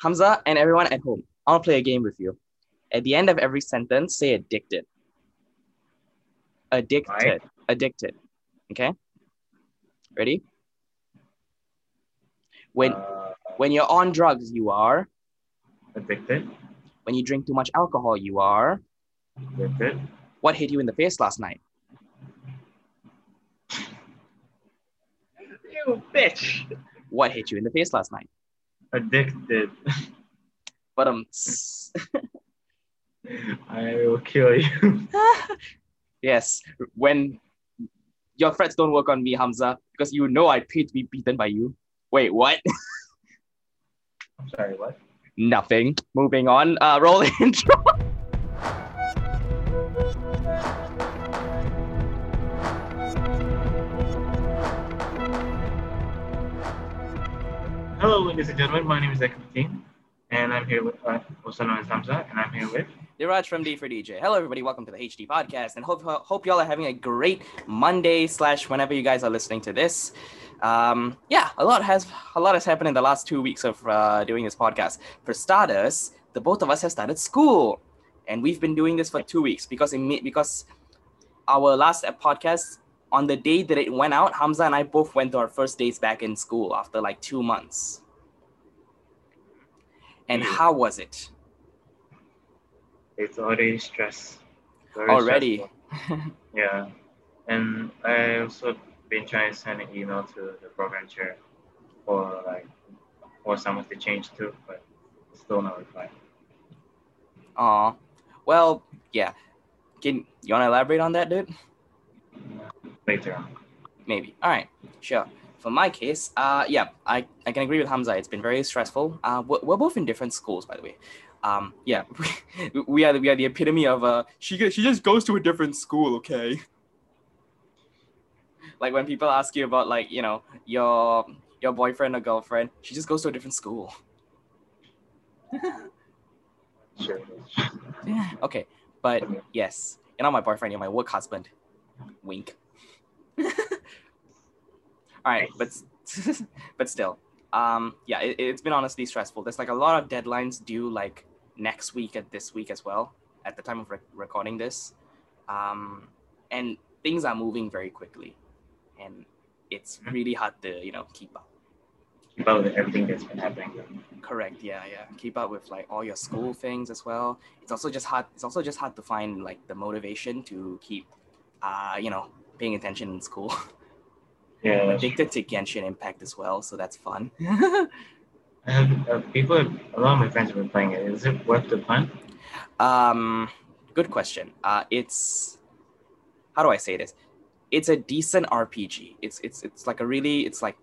Hamza and everyone at home, I want to play a game with you. At the end of every sentence, say addicted. Addicted. Right. Addicted. Okay? Ready? When Uh, when you're on drugs, you are. addicted. When you drink too much alcohol, you are. Addicted. What hit you in the face last night? You bitch. What hit you in the face last night? Addicted. But um, I will kill you. yes. When your threats don't work on me, Hamza, because you know I paid to be beaten by you. Wait, what? I'm sorry, what? Nothing. Moving on. Uh, roll the intro. Ladies and gentlemen. My name is Ekutin, and I'm here with, uh, also known as Hamza, and I'm here with. Diraj from D for DJ. Hello, everybody. Welcome to the HD podcast, and hope hope y'all are having a great Monday slash whenever you guys are listening to this. Um, yeah, a lot has a lot has happened in the last two weeks of uh, doing this podcast. For starters, the both of us have started school, and we've been doing this for two weeks because it because our last podcast on the day that it went out, Hamza and I both went to our first days back in school after like two months. And how was it It's already stress. Very already? Yeah, and I also been trying to send an email to the program chair for like for someone to change too, but still no reply. Aw. Well, yeah. Can you want to elaborate on that, dude? Later on. Maybe. All right. Sure. For my case, uh, yeah, I, I can agree with Hamza. It's been very stressful. Uh, we're, we're both in different schools, by the way. Um, yeah, we are the, we are the epitome of uh, she she just goes to a different school, okay? Like when people ask you about like you know your your boyfriend or girlfriend, she just goes to a different school. Sure. Yeah. Okay. But yes, you're not my boyfriend. You're my work husband. Wink. All right, but but still, um, yeah, it, it's been honestly stressful. There's like a lot of deadlines due like next week and this week as well. At the time of rec- recording this, um, and things are moving very quickly, and it's really hard to you know keep up. Keep up with everything that's been happening. Correct. Yeah, yeah. Keep up with like all your school things as well. It's also just hard. It's also just hard to find like the motivation to keep, uh, you know, paying attention in school. Yeah. I'm that's true. addicted to Genshin Impact as well, so that's fun. I have, uh, people, a lot of my friends have been playing it. Is it worth the fun? um, good question. Uh, it's how do I say this? It's a decent RPG. It's it's it's like a really it's like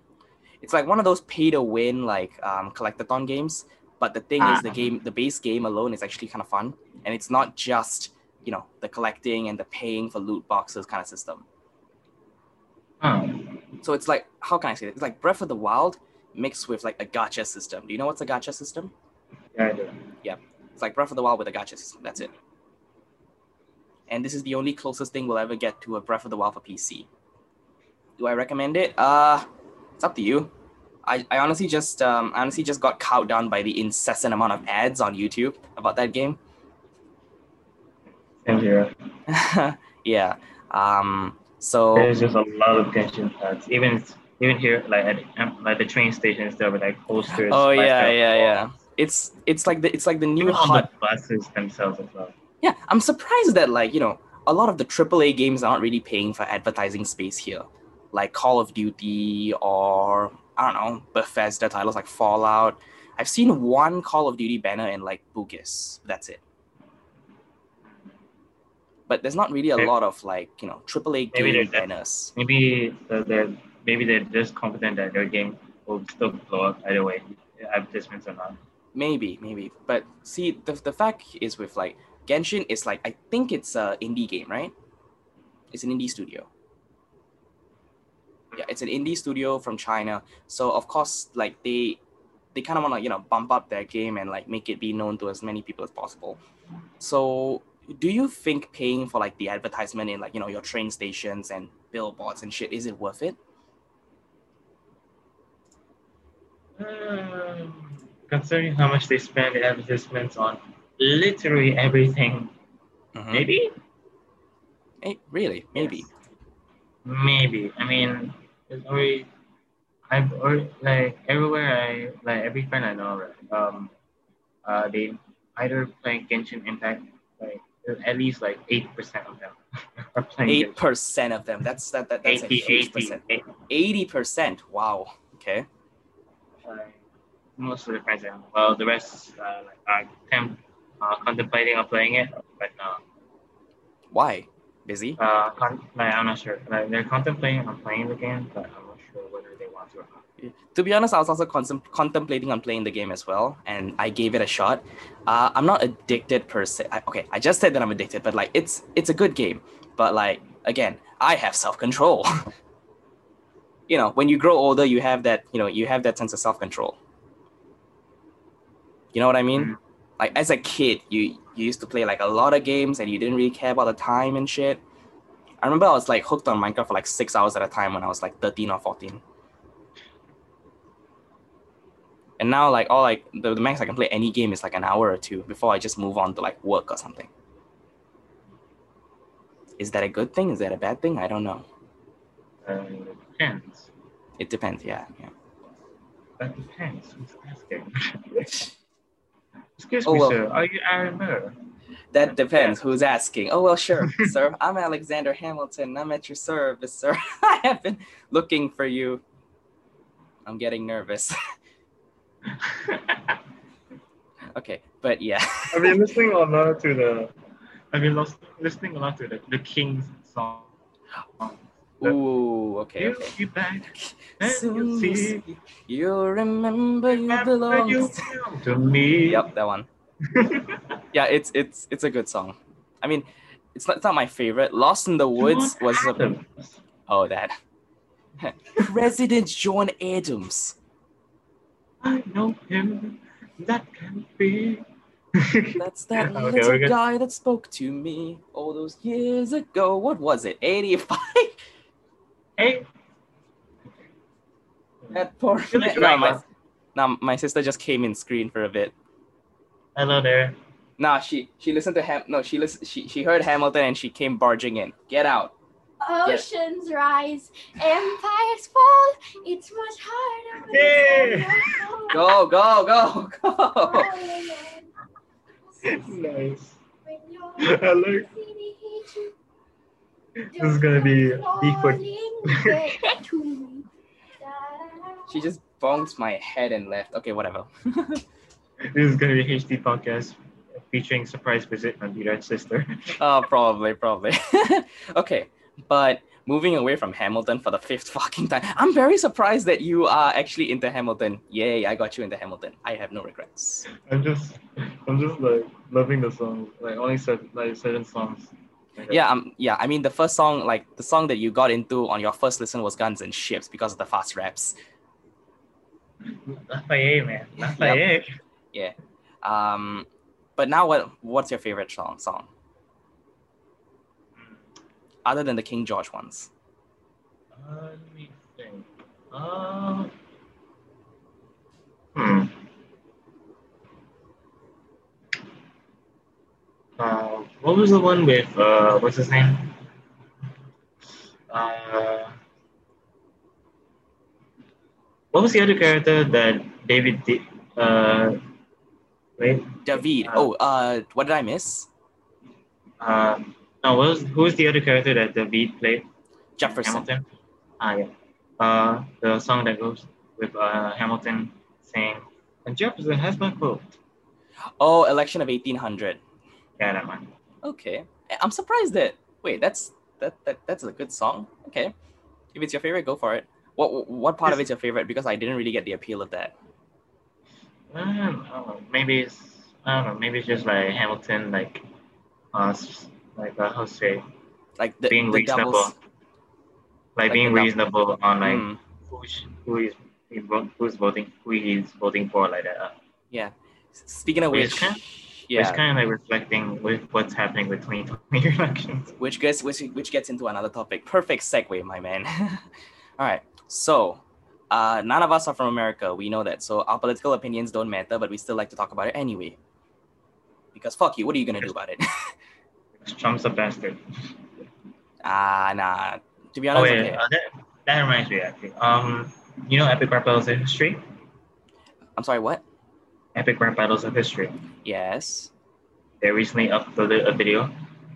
it's like one of those pay to win like um collectathon games. But the thing is, the Ah. game, the base game alone is actually kind of fun, and it's not just you know the collecting and the paying for loot boxes kind of system. Oh, So it's like how can I say it? It's like Breath of the Wild mixed with like a gacha system. Do you know what's a gacha system? yeah, I do. Yeah. It's like Breath of the Wild with a gacha system. That's it. And this is the only closest thing we'll ever get to a Breath of the Wild for PC. Do I recommend it? Uh, it's up to you. I, I honestly just um, I honestly just got cowed down by the incessant amount of ads on YouTube about that game. Same here. yeah. Um. So There's just a lot of Genshin ads. Even even here, like at um, like the train stations, there were like posters. oh yeah yeah yeah. It's it's like the it's like the new Even hot the buses themselves as well. Yeah, I'm surprised that like you know a lot of the AAA games aren't really paying for advertising space here, like Call of Duty or I don't know Bethesda titles like Fallout. I've seen one Call of Duty banner in like Bugis. That's it. But there's not really a lot of like you know AAA Maybe game banners. Maybe they're maybe they're just confident that their game will still blow up either way, advertisements or not. Maybe, maybe. But see, the the fact is with like Genshin is like I think it's a indie game, right? It's an indie studio. Yeah, it's an indie studio from China. So of course, like they they kind of want to you know bump up their game and like make it be known to as many people as possible. So do you think paying for like the advertisement in like you know your train stations and billboards and shit is it worth it? Um, considering how much they spend in advertisements on literally everything, Mhm. maybe, Eh, really? Maybe. Yes. maybe. I mean, it's already. I've already, like everywhere I like every friend I know, right, um, uh, they either play Genshin Impact, like at least like eight percent of them are playing. Eight percent of them. That's that, that that's 80, a huge 80, percent. Eighty percent. Wow. Okay. Like, most of the friends I. Well, the rest uh, like, are temp, uh, contemplating on playing it, but no. Why? Busy? Uh, con- like, I'm not sure. Like, they're contemplating on playing the game, but I'm not sure whether to or not. To be honest, I was also con- contemplating on playing the game as well, and I gave it a shot. Uh, I'm not addicted per se. I, okay, I just said that I'm addicted, but like it's it's a good game. But like again, I have self control. you know, when you grow older, you have that you know you have that sense of self control. You know what I mean? Mm. Like as a kid, you you used to play like a lot of games, and you didn't really care about the time and shit. I remember I was like hooked on Minecraft for like six hours at a time when I was like 13 or 14. And now, like, all like the, the max I can play any game is like an hour or two before I just move on to like work or something. Is that a good thing? Is that a bad thing? I don't know. Uh, it depends. It depends. Yeah, yeah. That depends. Who's asking? Excuse Oh, me, well. sir. Are you Aaron Miller? That depends. Who's asking? Oh well, sure, sir. I'm Alexander Hamilton. I'm at your service, sir. I have been looking for you. I'm getting nervous. okay, but yeah. I've been listening a lot to the. I've been los- listening a lot to the, the King's song. Ooh, okay, you okay. be back and Soon you'll you'll see. see. You'll remember you belong. you to me. Yep, that one. Yeah, it's it's it's a good song. I mean, it's not, it's not my favorite. Lost in the Woods John was a, oh that. President John Adams. I know him. That can be. That's that Okay, little we're good. guy that spoke to me all those years ago. What was it? 85? hey. that poor like man. No, my, now. no, my sister just came in screen for a bit. Hello there. Nah, she she listened to Ham. No, she listened. She she heard Hamilton and she came barging in. Get out. Oceans rise, empires fall. It's much harder. when Yeah. it's Go go go go. nice. When I like. This is gonna be deep for. She just bonked my head and left. Okay, whatever. This is gonna be HD podcast featuring surprise visit from Diraj's sister. Uh, probably, probably. okay, but moving away from Hamilton for the fifth fucking time, I'm very surprised that you are actually into Hamilton. Yay, I got you into Hamilton. I have no regrets. I'm just, I'm just like loving the song. Like only certain, like certain songs. Like, Yeah, um, yeah. I mean, the first song, like the song that you got into on your first listen was Guns and Ships because of the fast raps. Lafayette, man. Lafayette. Um, but now what? What's your favorite song? Song other than the King George ones? Uh, let me think. Uh, hmm. Uh, what was the one with uh, what's his name? Uh, what was the other character that David did? Uh, wait. David. Uh, oh, uh, what did I miss? Uh, no, what was who was the other character that David played? Jefferson. Hamilton. Ah, yeah. Uh, the song that goes with uh, Hamilton saying, "And Jefferson has my vote." Oh, election of 1800. Yeah, that one. Okay, Eh, I'm surprised that. Wait, that's that, that that's a good song. Okay, if it's your favorite, go for it. What what part of it's your favorite? Because I didn't really get the appeal of that. I. Maybe it's I don't know. Maybe it's just like Hamilton, like, uh, like uh, how say, Like the, being the reasonable, like, like being reasonable on like Hmm, who's who is who's voting, who he's voting for, like that. Uh, yeah. Speaking of Which which, kind- yeah, It's kind of like reflecting with what's happening with 2020 elections. which gets which, which gets into another topic. Perfect segue, my man. All right. So, Uh, none of us are from America. We know that. So our political opinions don't matter, but we still like to talk about it anyway. Because fuck you. What are you gonna do about it? Trump's a bastard. Ah, nah. To be Oh honest, wait, okay. uh, that, that reminds me actually. Um, you know Epic Rap Battles of History? I'm sorry. What? Epic Rap Battles of History. Yes. They recently uploaded a video,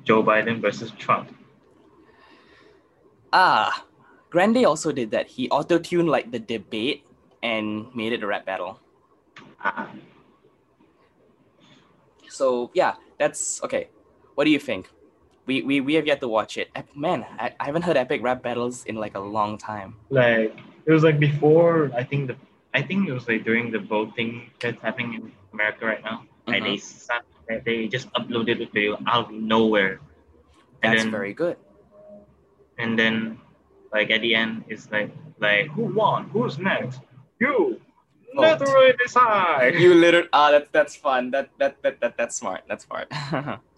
Joe Biden versus Trump. Ah, Grande also did that. He auto-tuned like the debate and made it a rap battle. Ah, So yeah, that's okay. What do you think? We we, we have yet to watch it. Man, I, I haven't heard epic rap battles in like a long time. like it was like before I think the I think it was like during the voting that's happening in America right now. And they sat, they- just uploaded the video out of nowhere. And That's then very good. and then like at the end it's like like who won? Who's next? You literally decide. You literally ah that's that's fun. That that that, that that's smart. That's smart.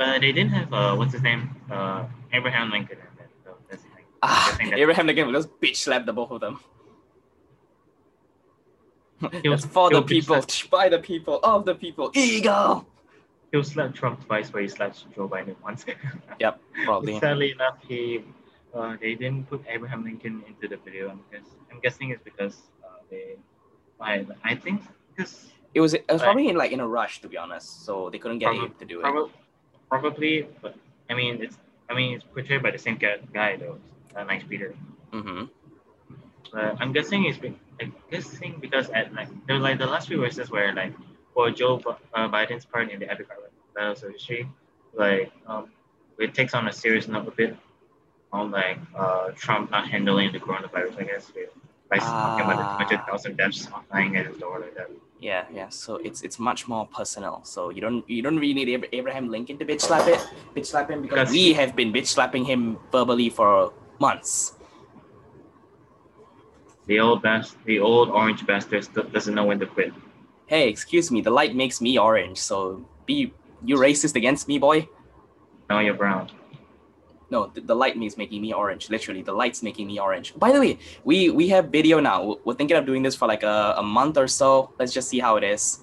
Uh, they didn't have uh what's his name? Uh Abraham Lincoln in. So that's thing. ah, I think that- Abraham Lincoln will just bitch slap the both of them. It's for the people, by the people, of the people. Eagle. He'll slap Trump twice where he slaps Joe Biden once. Yep, probably. Sadly enough, he uh, they didn't put Abraham Lincoln into the video. I'm guess I'm guessing it's because uh, they I I think because It was it was probably in like in a rush to be honest, so they couldn't get Probably- Abe to do it. probably probably but I mean it's I mean it's portrayed by the same guy, though, uh, Nice Peter. Mm-hmm. But I'm guessing it's been I'm guessing because at like there like the last few verses where like for Joe uh, Biden's part in the epic battles of history, like um, it takes on a serious note a bit on like uh, Trump not handling the coronavirus, I guess, with, by talking about the Ah. 200,000 deaths at his door like that. Yeah, yeah. So it's it's much more personal. So you don't you don't really need Abraham Lincoln to bitch slap it, bitch slap him because Because- we have been bitch slapping him verbally for months. The old bast- the old orange bastard st- doesn't know when to quit. Hey, excuse me, the light makes me orange. So be you racist against me, boy? No, you're brown. No, the, the light is making me orange. Literally, the light's making me orange. By the way, we we have video now. We're- thinking of doing this for like a, a month or so. Let's just see how it is.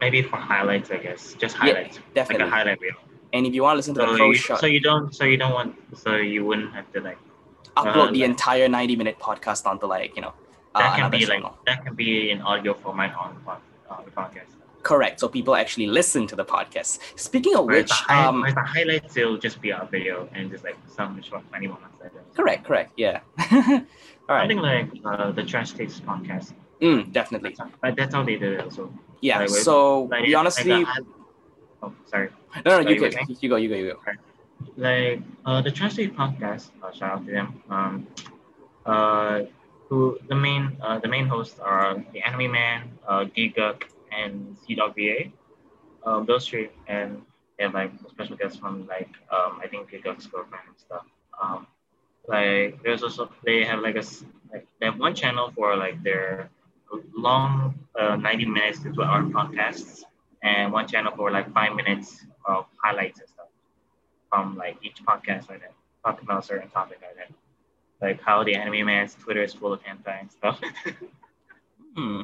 Maybe for highlights, I guess. Just Yeah, highlights. like Definitely. a highlight reel. And if you want to listen to So the pro you, shot, so you don't so you don't want so you wouldn't have to like upload uh, the like- entire 90 minute podcast onto like, you know, uh, that can another be like that can be an audio format on pod, uh, the podcast. Correct. So people actually listen to the podcast. Speaking of Whereas which, the, high, um, whereas the highlights will just be a video and just like some short funny moments like correct, correct. Yeah. All right. Something like uh, the Trash Taste podcast. Mm, definitely. That's how, but that's how they did it also. Yeah. Like, So Like, we like honestly, the hi- oh sorry. no, no, Sorry, you go, you go, you go, you go. like uh, the Trash Taste podcast. Uh, shout out to them. Um, uh, who the main uh, the main hosts are the Anime Man, uh, Gigguk, and CDawgVA. Um, those three, and have like special guests from like um, I think Gigguk's girlfriend and stuff. Um, like there's also they have like a like they have one channel for like their long uh, 90 minutes to hour podcasts and one channel for like five minutes of highlights and stuff from like each podcast like that, talk about a certain topic like that. Like how the anime man's Twitter is full of hentai and stuff. Hmm.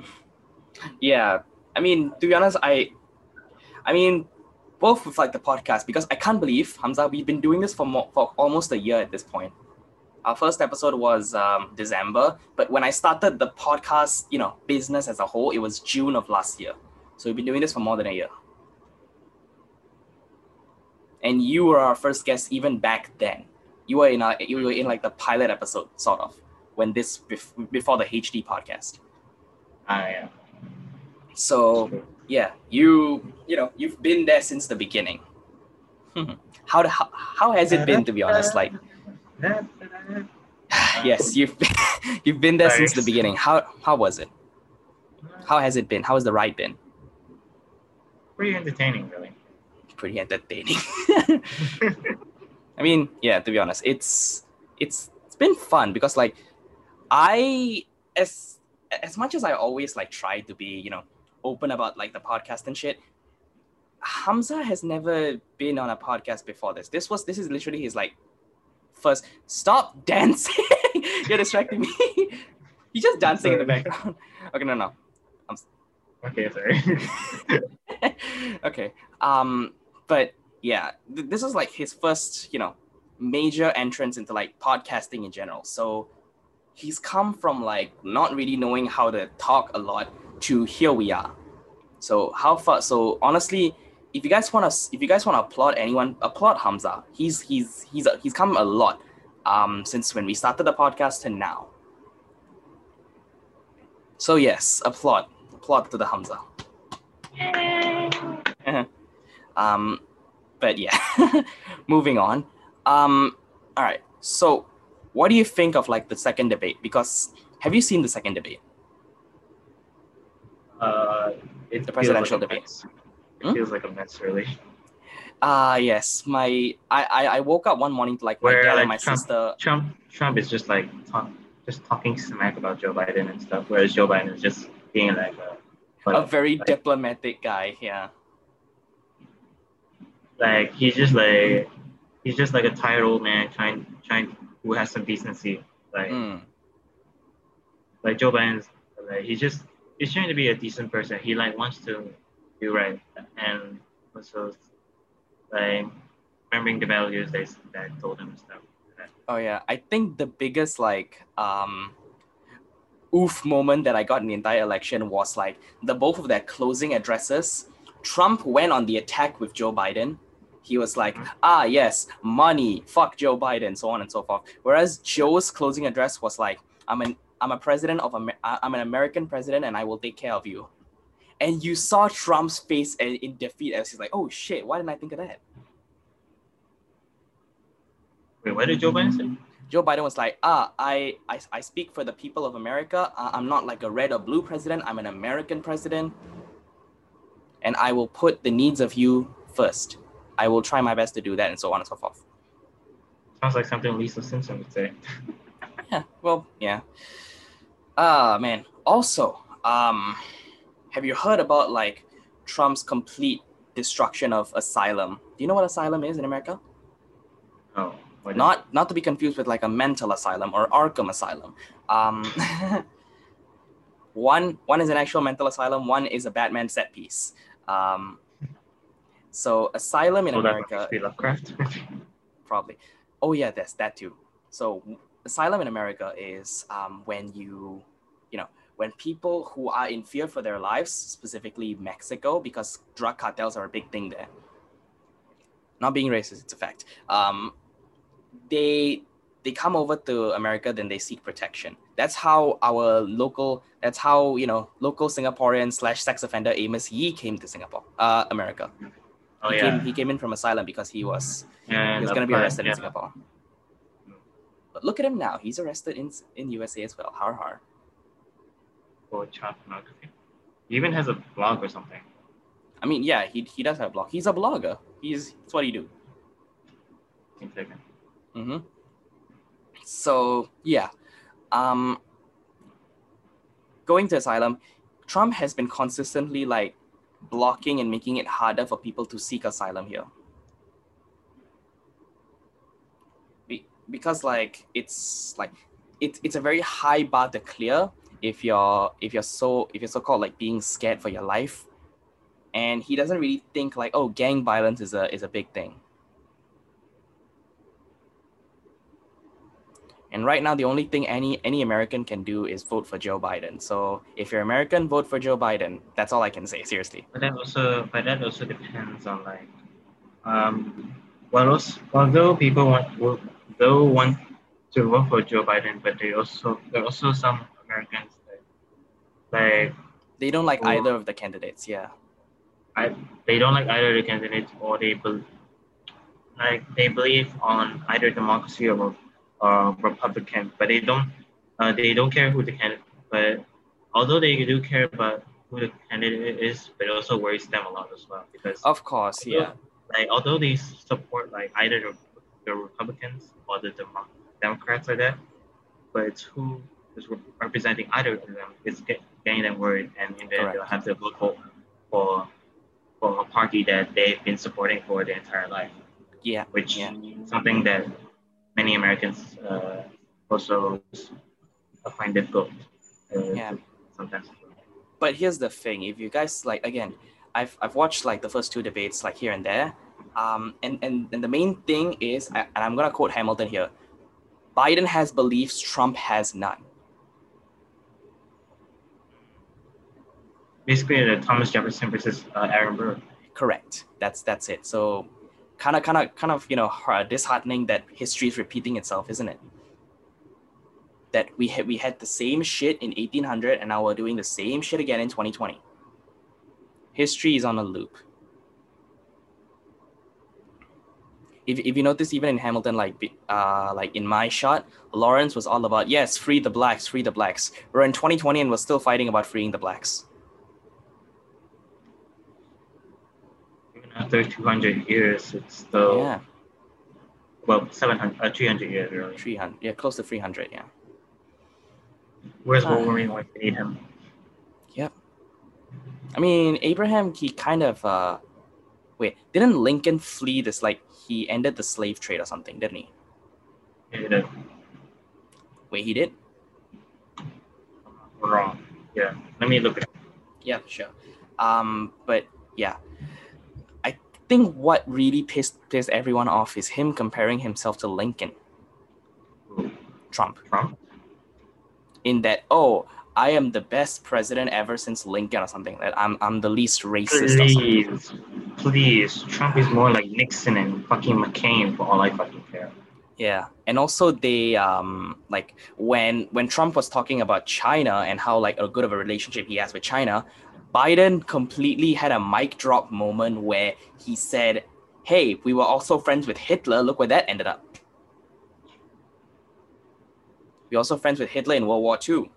Yeah. I mean, to be honest, I, I mean, both with like the podcast because I can't believe Hamza, we've been doing this for more, for almost a year at this point. Our first episode was um, December, but when I started the podcast, you know, business as a whole, it was June of last year. So we've been doing this for more than a year. And you were our first guest even back then. You were in a, you were in like the pilot episode, sort of, when this bef- before the HD podcast. Ah, yeah. So yeah, you you know you've been there since the beginning. how, how how has it been to be honest? Like yes, you've you've been there since the beginning. How how was it? How has it been? How has the ride been? Pretty entertaining, really. Pretty entertaining. I mean, yeah, to be honest, it's it's it's been fun because like I as as much as I always like try to be, you know, open about like the podcast and shit, Hamza has never been on a podcast before this. This was this is literally his like first stop dancing. You're distracting me. He's just dancing in the background. Okay, no, no. I'm... Okay, sorry. okay. Um, but yeah, th- this is like his first, you know, major entrance into like podcasting in general. So he's come from like not really knowing how to talk a lot to here we are. So how far? So honestly, if you guys want to, if you guys want to applaud anyone, applaud Hamza. He's he's he's he's come a lot um since when we started the podcast to now. So yes, applaud, applaud to the Hamza. um, but yeah, moving on. Um, all right. So, what do you think of like the second debate? Because have you seen the second debate? Uh, it The like presidential a debate. mess. Hmm? It feels like a mess, really. Ah, yes. My I, I I woke up one morning to like my dad like, and my Trump- sister. Trump Trump is just like talk, just talking smack about Joe Biden and stuff, whereas Joe Biden is just being like a, A very like- diplomatic guy. Yeah. like he's just like he's just like a tired old man trying trying who has some decency. Like Mm. like Joe Biden's like he's just he's trying to be a decent person. He like wants to do right and also like remembering the values that that I told him and stuff. Oh yeah, I think the biggest like um oof moment that I got in the entire election was like the both of their closing addresses. Trump went on the attack with Joe Biden. He was like, ah yes, money, fuck Joe Biden, so on and so forth. Whereas Joe's closing address was like, I'm an I'm a president of Amer- I'm an American president and I will take care of you. And you saw Trump's face in in defeat as he's like, oh shit, why didn't I think of that? Wait, what did Joe Biden say? Joe Biden was like, ah, I, I, I speak for the people of America. Uh, I'm not like a red or blue president. I'm an American president. And I will put the needs of you first. I will try my best to do that and so on and so forth. Sounds like something Lisa Simpson would say. Yeah, well, yeah. Ah, man. Also, um, have you heard about like Trump's complete destruction of asylum? Do you know what asylum is in America? Oh, not not to be confused with like a mental asylum or Arkham asylum. Um, one one is an actual mental asylum. One is a Batman set piece. Um, so asylum in Oh, America, Lovecraft. probably. Oh yeah, that's that too. So asylum in America is um, when you, when people who are in fear for their lives, specifically Mexico, because drug cartels are a big thing there. Not being racist, it's a fact. Um, they they come over to America, then they seek protection. That's how our local. That's how you know local Singaporean slash sex offender Amos Yee came to Singapore, uh, America. oh he yeah. came he came in from asylum because he was yeah he was going to be arrested yeah. in Singapore. But look at him now. He's arrested in in USA as well. Har har. For child pornography. He even has a blog or something. I mean, yeah, he he does have a blog. He's a blogger. He's that's what he do. Seems like it. hmm So yeah, um, going to asylum, Trump has been consistently like blocking and making it harder for people to seek asylum here. Be- because like it's like it's it's a very high bar to clear if you're if you're so if you're so called like being scared for your life, and he doesn't really think like oh gang violence is a is a big thing. And right now, the only thing any any American can do is vote for Joe Biden. So if you're American, vote for Joe Biden. That's all I can say. Seriously. But that also, but that also depends on like, um, well, also, although people want, will, though want to vote for Joe Biden, but they also there are also some Americans like, They don't like either of the candidates. Yeah. I they don't like either of the candidates or they bel like they believe on either democracy or uh, Republican, but they don't uh, they don't care who the candidate. But although they do care about who the candidate is, but it also worries them a lot as well because Of course. Yeah. like although they support like either the, the Republicans or the Demo- Democrats are there, but it's who is re- representing either of them is get, getting them worried, and in the end they'll have to vote for for for a party that they've been supporting for their entire life, Yeah. which Yeah. something that many Americans uh, also find difficult. Uh, Yeah. Sometimes. but here's the thing if you guys like again i've, I've watched like the first two debates like here and there um, and, and and the main thing is and i'm gonna quote hamilton here biden has beliefs trump has none Basically, the Thomas Jefferson versus uh, Aaron Burr. correct. That's that's it. So kind of kind of kind of you know disheartening that history is repeating itself isn't it? That we had we had the same shit in 1800 and now we're doing the same shit again in 2020 history is on a loop. If, if you notice even in hamilton like uh like in my shot laurens was all about yes free the blacks free the blacks. We're in 2020 and we're still fighting about freeing the blacks after 200 years, it's still, yeah well, 700, uh, 300 years, really. 300 yeah close to 300 yeah Where's Uh. Wolverine when you need him? Yep. I mean, Abraham, he kind of uh wait, didn't Lincoln flee this like he ended the slave trade or something, didn't he? Yeah, the- Wait, he did? wrong. Yeah, let me look at it. Yeah, sure. Um, but yeah. I think what really pissed pissed everyone off is him comparing himself to Lincoln, Trump, Trump. in that, oh, I am the best president ever since Lincoln or something. That I'm I'm the least racist or. Please, please. Trump is more like Nixon and fucking McCain for all I fucking care. Yeah, and also they um like when when Trump was talking about China and how like a good of a relationship he has with China, Biden completely had a mic drop moment where he said, "Hey, we were also friends with Hitler. Look where that ended up. We also friends with Hitler in World War II."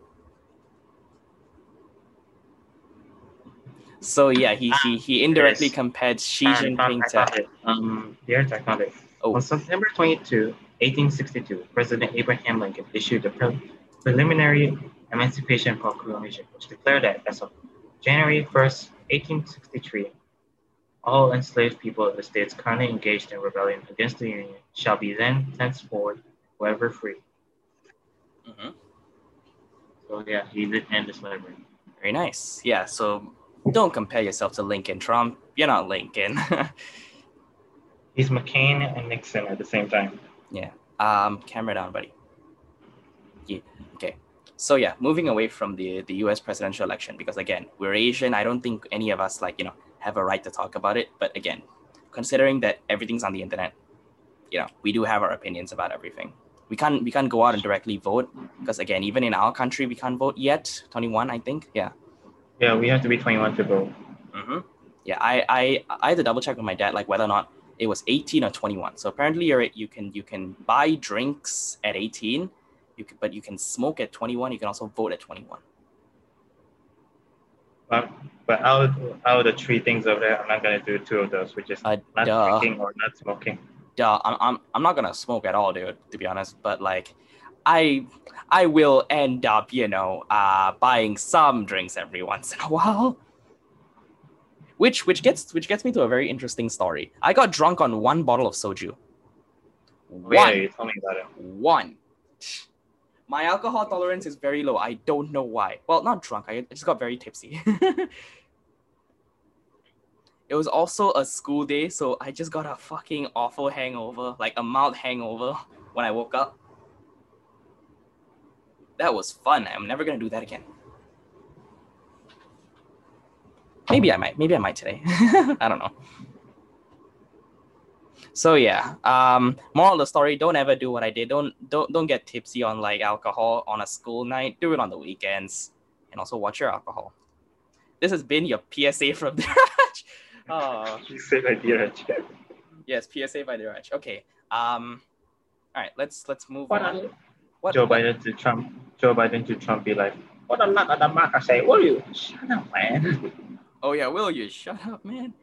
So yeah, he he, he indirectly Yes. compared Xi I Jinping to. Um, here's I found it. Oh. On September 22, 1862, President Abraham Lincoln issued the pre- preliminary Emancipation Proclamation, which declared that as of January 1st, 1863, all enslaved people of the states currently engaged in rebellion against the Union shall be then henceforth forever free. Mhm. So yeah, he did end slavery. Very nice. Yeah, so don't compare yourself to Lincoln Trump. You're not Lincoln. He's McCain and Nixon at the same time. Yeah. Um, camera down, buddy. Yeah. So yeah, moving away from the the U.S. presidential election because again we're Asian. I don't think any of us like you know have a right to talk about it. But again, considering that everything's on the internet, you know we do have our opinions about everything. We can't we can't go out and directly vote because again even in our country we can't vote yet. Twenty one, I think. Yeah. Yeah, we have to be 21 to vote. Mm-hmm. Yeah, I, I I had to double check with my dad like whether or not it was 18 or 21. So apparently you're you can you can buy drinks at 18, you can, but you can smoke at 21. You can also vote at 21. But but out out of the three things over there, I'm not gonna do two of those, which is Uh, not duh. drinking or not smoking. Duh, I'm, I'm I'm not gonna smoke at all, dude. To be honest, but like, I I will end up you know uh buying some drinks every once in a while. Which which gets which gets me to a very interesting story. I got drunk on one bottle of soju. Oh, yeah, One. you told me about it. one. My alcohol tolerance is very low. I don't know why. Well, not drunk. I just got very tipsy. it was also a school day, so I just got a fucking awful hangover, like a mild hangover when I woke up. That was fun. I'm never gonna do that again. Maybe I might. Maybe I might today. I don't know. So yeah, um, moral of the story: don't ever do what I did. Don't don't don't get tipsy on like alcohol on a school night. Do it on the weekends, and also watch your alcohol. This has been your PSA from the Diraj. Oh You said idea. yes, PSA by the Diraj. Okay. Um, all right. Let's let's move What on. a- What, Joe what- Biden to Trump. Joe Biden to Trump be like, what a lot of the mark I say. What are you? Shut up, man. Oh yeah, will you shut up, man?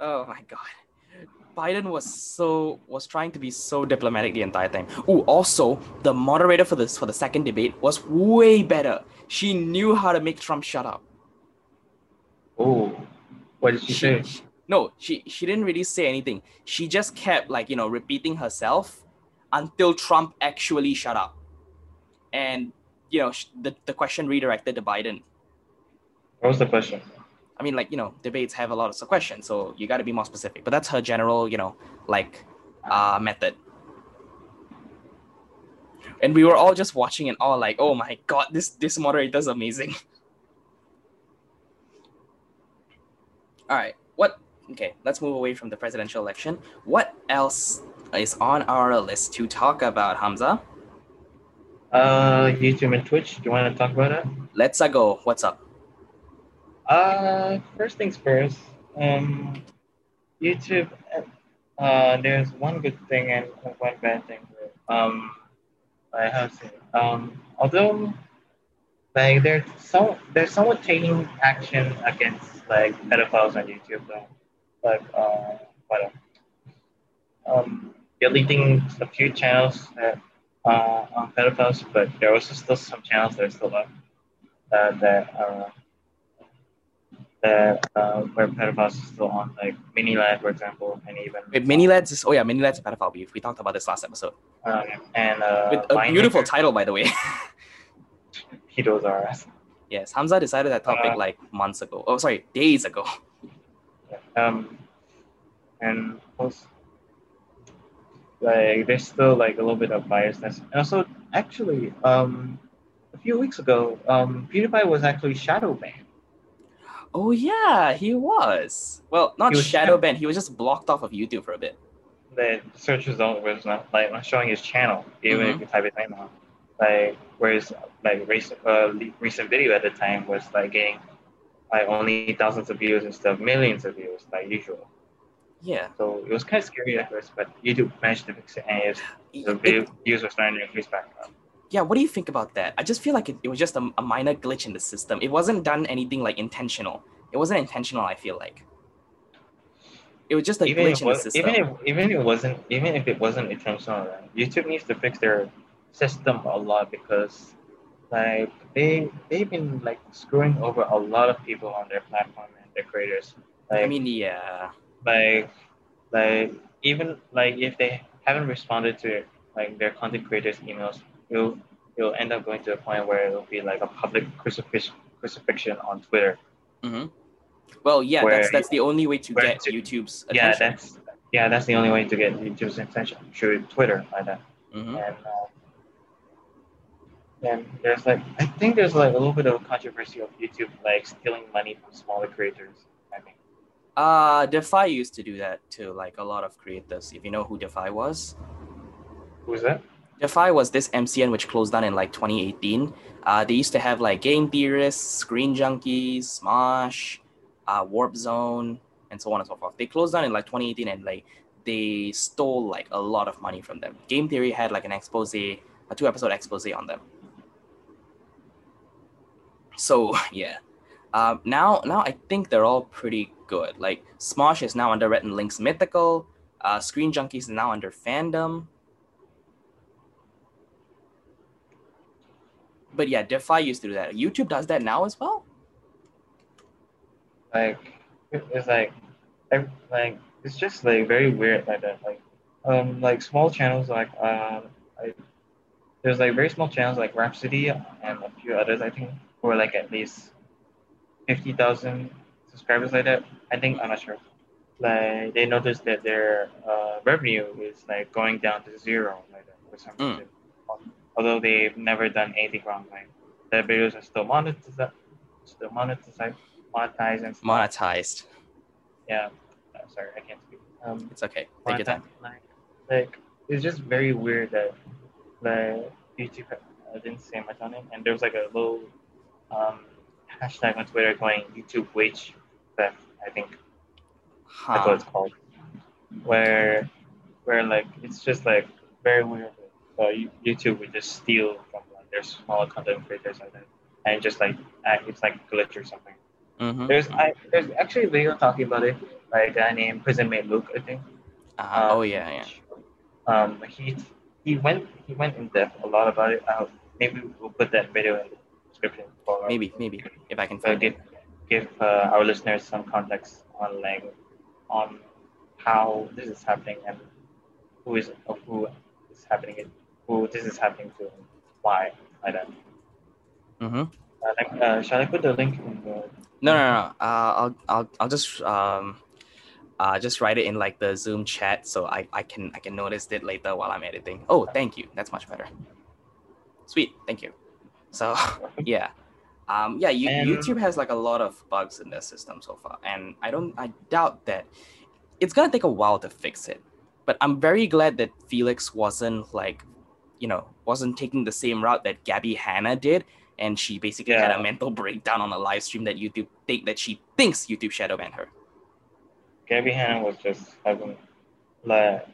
Oh my god. Biden was so was trying to be so diplomatic the entire time. Oh, also the moderator for this for the second debate was way better. She knew how to make Trump shut up. Oh, what did she say? no, she she didn't really say anything. She just kept like you know repeating herself until Trump actually shut up. And you know, sh- the, the question redirected to Biden. What was the question? I mean, like, you know, debates have a lot of questions, so you got to be more specific. But that's her general, you know, like, uh, method. And we were all just watching and all like, oh my god, this this moderator's amazing. all right, what? Okay, let's move away from the presidential election. What else is on our list to talk about, Hamza? Uh, YouTube and Twitch. Do you want to talk about it? Let's uh, go. What's up? Uh, first things first. Um, YouTube. Uh, there's one good thing and one bad thing. Um, I have to. Um, although, like, there's some there's somewhat taking action against like pedophiles on YouTube though, like uh, what? Um, deleting a few channels that uh, on pedophiles, but there are also still some channels that are still up uh, that uh, that uh, where pedophiles are still on, like MiniLadd, for example, and even Wait, Mini Lads is oh yeah, Mini Lads is pedophile beef. We talked about this last episode. uh, and uh, With a beautiful title, by the way. pedos are us. yes, Hamza decided that topic Uh, like months ago. Oh, sorry, days ago. Um, and also, like there's still like a little bit of biasness. And also, actually, um, a few weeks ago, um, PewDiePie was actually shadow banned. Oh yeah, he was. Well, not was shadow banned. He was just blocked off of YouTube for a bit. The search result was not like not showing his channel, even if you type his name out. Like whereas like recent uh, recent video at the time was like getting like only thousands of views instead of millions of views like usual. Yeah. So it was kind of scary at first, but YouTube managed to fix it, and it's, the It- views were starting to increase back up. Yeah. What do you think about that? I just feel like it, it was just a, a minor glitch in the system. It wasn't done anything like intentional. It wasn't intentional. I feel like. It was just a even glitch in the system. even if even if it wasn't even if it wasn't intentional? YouTube needs to fix their system a lot because like they they've been like screwing over a lot of people on their platform and their creators. Like I mean, yeah. like like even like if they haven't responded to like their content creators emails, it'll it'll end up going to a point where it'll be like a public crucifixion crucifixion on Twitter. hmm Well, yeah. Where- that's that's the only way to get to- YouTube's Yeah, attention. that's yeah, that's the only way to get YouTube's attention through Twitter like that. hmm and uh, and there's like I think there's like a little bit of a controversy of YouTube like stealing money from smaller creators. I think Uh, Defy used to do that to like a lot of creators. If you know who Defy was, who's that? Defy was this MCN which closed down in like 2018. Uh, they used to have like Game Theorists, Screen Junkies, Smosh, uh, Warp Zone, and so on and so forth. They closed down in like 2018 and like they stole like a lot of money from them. Game Theory had like an expose, a two episode expose on them. So yeah, um, now now I think they're all pretty good. Like Smosh is now under Rhett and Link's Mythical. Uh, Screen Junkies is now under Fandom. But yeah, Defy used to do that. YouTube does that now as well. Like it's like ev- like it's just like very weird like that. Like um like small channels like um, I, there's like very small channels like Rhapsody and a few others I think who are like at least fifty thousand subscribers like that. I think I'm not sure. Like they noticed that their uh, revenue is like going down to zero like that for some Mm. Although they've never done anything wrong. Like their videos are still monetized, still monetized, monetized and. Monetized. Yeah, uh, sorry, I can't speak. Um, It's okay. Take your time. Like, like, it's just very weird that like YouTube uh, didn't say much on it, and there was like a little um, hashtag on Twitter going YouTube wage theft. I think that's what Huh. it's called. Where, where like it's just like very weird. Uh, YouTube would just steal from like their smaller content creators like that, and just like act, it's like glitch or something. Mhm. There's I there's actually a video talking about it by a guy named Prison Mate Luke, I think. Uh, oh yeah, yeah. Um, he he went he went in depth a lot about it. Uh, maybe we'll put that video in the description for Maybe, maybe if I can uh, give it. give uh, our listeners some context on like on how this is happening and who is who is happening it who this is happening to why like that. Mm-hmm. Uh, like, uh, shall I put the link in the? No, no, no. Uh, I'll, I'll, I'll just um, uh, just write it in like the Zoom chat so I, I can, I can notice it later while I'm editing. Oh, thank you. That's much better. Sweet, thank you. So, yeah, um, yeah. You, And- YouTube has like a lot of bugs in their system so far, and I don't, I doubt that it's gonna take a while to fix it. But I'm very glad that Felix wasn't like, you know, wasn't taking the same route that Gabby Hanna did, and she basically had a mental breakdown on a live stream that YouTube think that she thinks YouTube shadow banned her. Gabby Hanna was just having, like,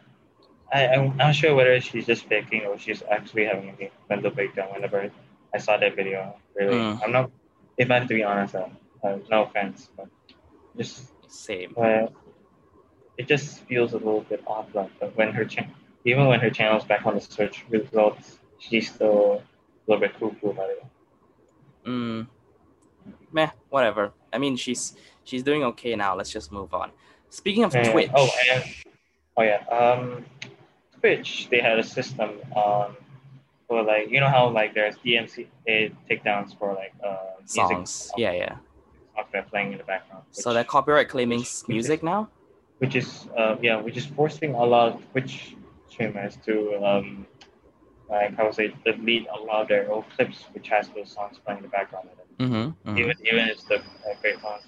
I, I'm not sure whether she's just faking or she's actually having a mental breakdown whenever I saw that video. Really, Mm. I'm not, if I have to be honest, uh, uh, no offense, but just, Same. uh, it just feels a little bit off. Like, when her cha- even when her channel's back on the search results, she's still a little bit cuckoo about it. Mm, meh, whatever. I mean, she's she's doing okay now. Let's just move on. Speaking of And- Twitch, Oh, and oh yeah. Um, Twitch they had a system um for like you know how like there's DMC takedowns for like uh music songs. Yeah, yeah. software playing in the background. So which- they're copyright claiming which music now. which is uh yeah which is forcing a lot of Twitch streamers to um like how say delete a lot of their old clips which has those songs playing in the background. of it. Mm-hmm. even even if the uh, great songs.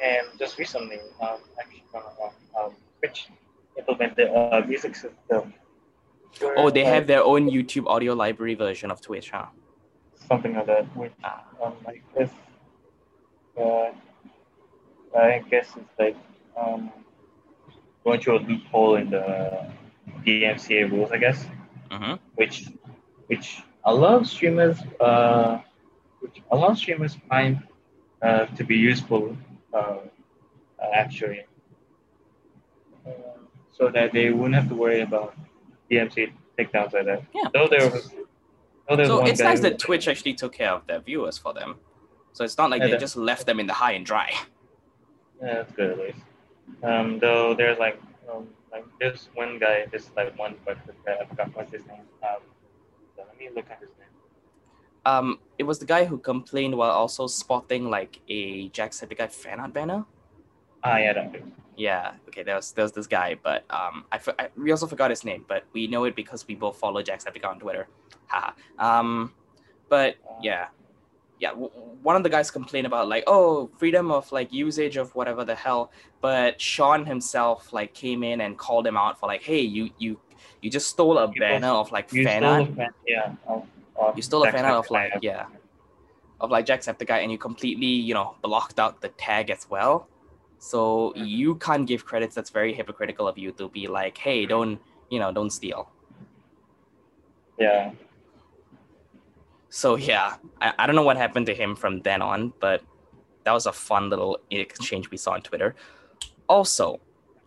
And just recently, um, actually, uh, um, Twitch implemented a music system. Oh, they like, have their own YouTube audio library version of Twitch, huh? something like that, which Ah. um, I guess, uh, I guess it's like um, going through a loophole in the DMCA rules, I guess. Mm-hmm. which which a lot of streamers uh which a lot of streamers find uh, to be useful uh, uh, actually uh, so that they wouldn't have to worry about DMC takedowns like that. Yeah. Though there was though there's So it's nice that Twitch actually took care of their viewers for them. So it's not like Yeah, they just left them in the high and dry. Yeah, that's good at least. Um, though there's like um, like there's one guy, there's like one but I forgot what's his name. Um, so let me look at his name. Um, it was the guy who complained while also spotting like a Jacksepticeye fan art banner. Ah, yeah, that is. Yeah, okay, there was, there was this guy, but um, I, I we also forgot his name, but we know it because we both follow Jacksepticeye on Twitter. Haha. um, but yeah, yeah, w- one of the guys complained about like, oh, freedom of like usage of whatever the hell, but Sean himself like came in and called him out for like, hey, you you you just stole a You banner of like fan art. fan, yeah. Of, of You stole a fan art of like yeah, of like Jacksepticeye, and you completely you know blocked out the tag as well. So Mhm. you can't give credits. That's very hypocritical of you to be like, hey, don't you know, don't steal. Yeah. So yeah, I, I don't know what happened to him from then on, but that was a fun little exchange we saw on Twitter. Also,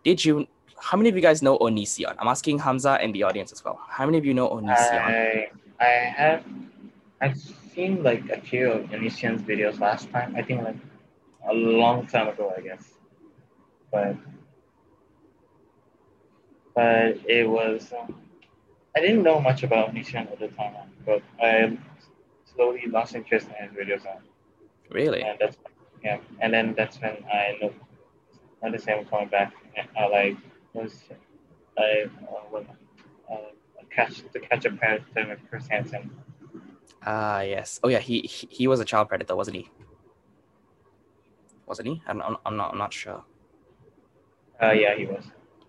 did you? How many of you guys know Onision? I'm asking Hamza and the audience as well. How many of you know Onision? I I have I've seen like a few of Onision's videos last time. I think like a long time ago, I guess. But but it was um, I didn't know much about Onision at the time, but I slowly lost interest in his videos, really? and that's yeah. And then that's when I know noticed him coming back. I like was I uh, when, uh, catch to catch a predator with Chris Hansen. Ah, yes. Oh yeah, he, he he was a child predator, wasn't he? Wasn't he? I'm, I'm, I'm not I'm not sure. Uh, yeah, he was.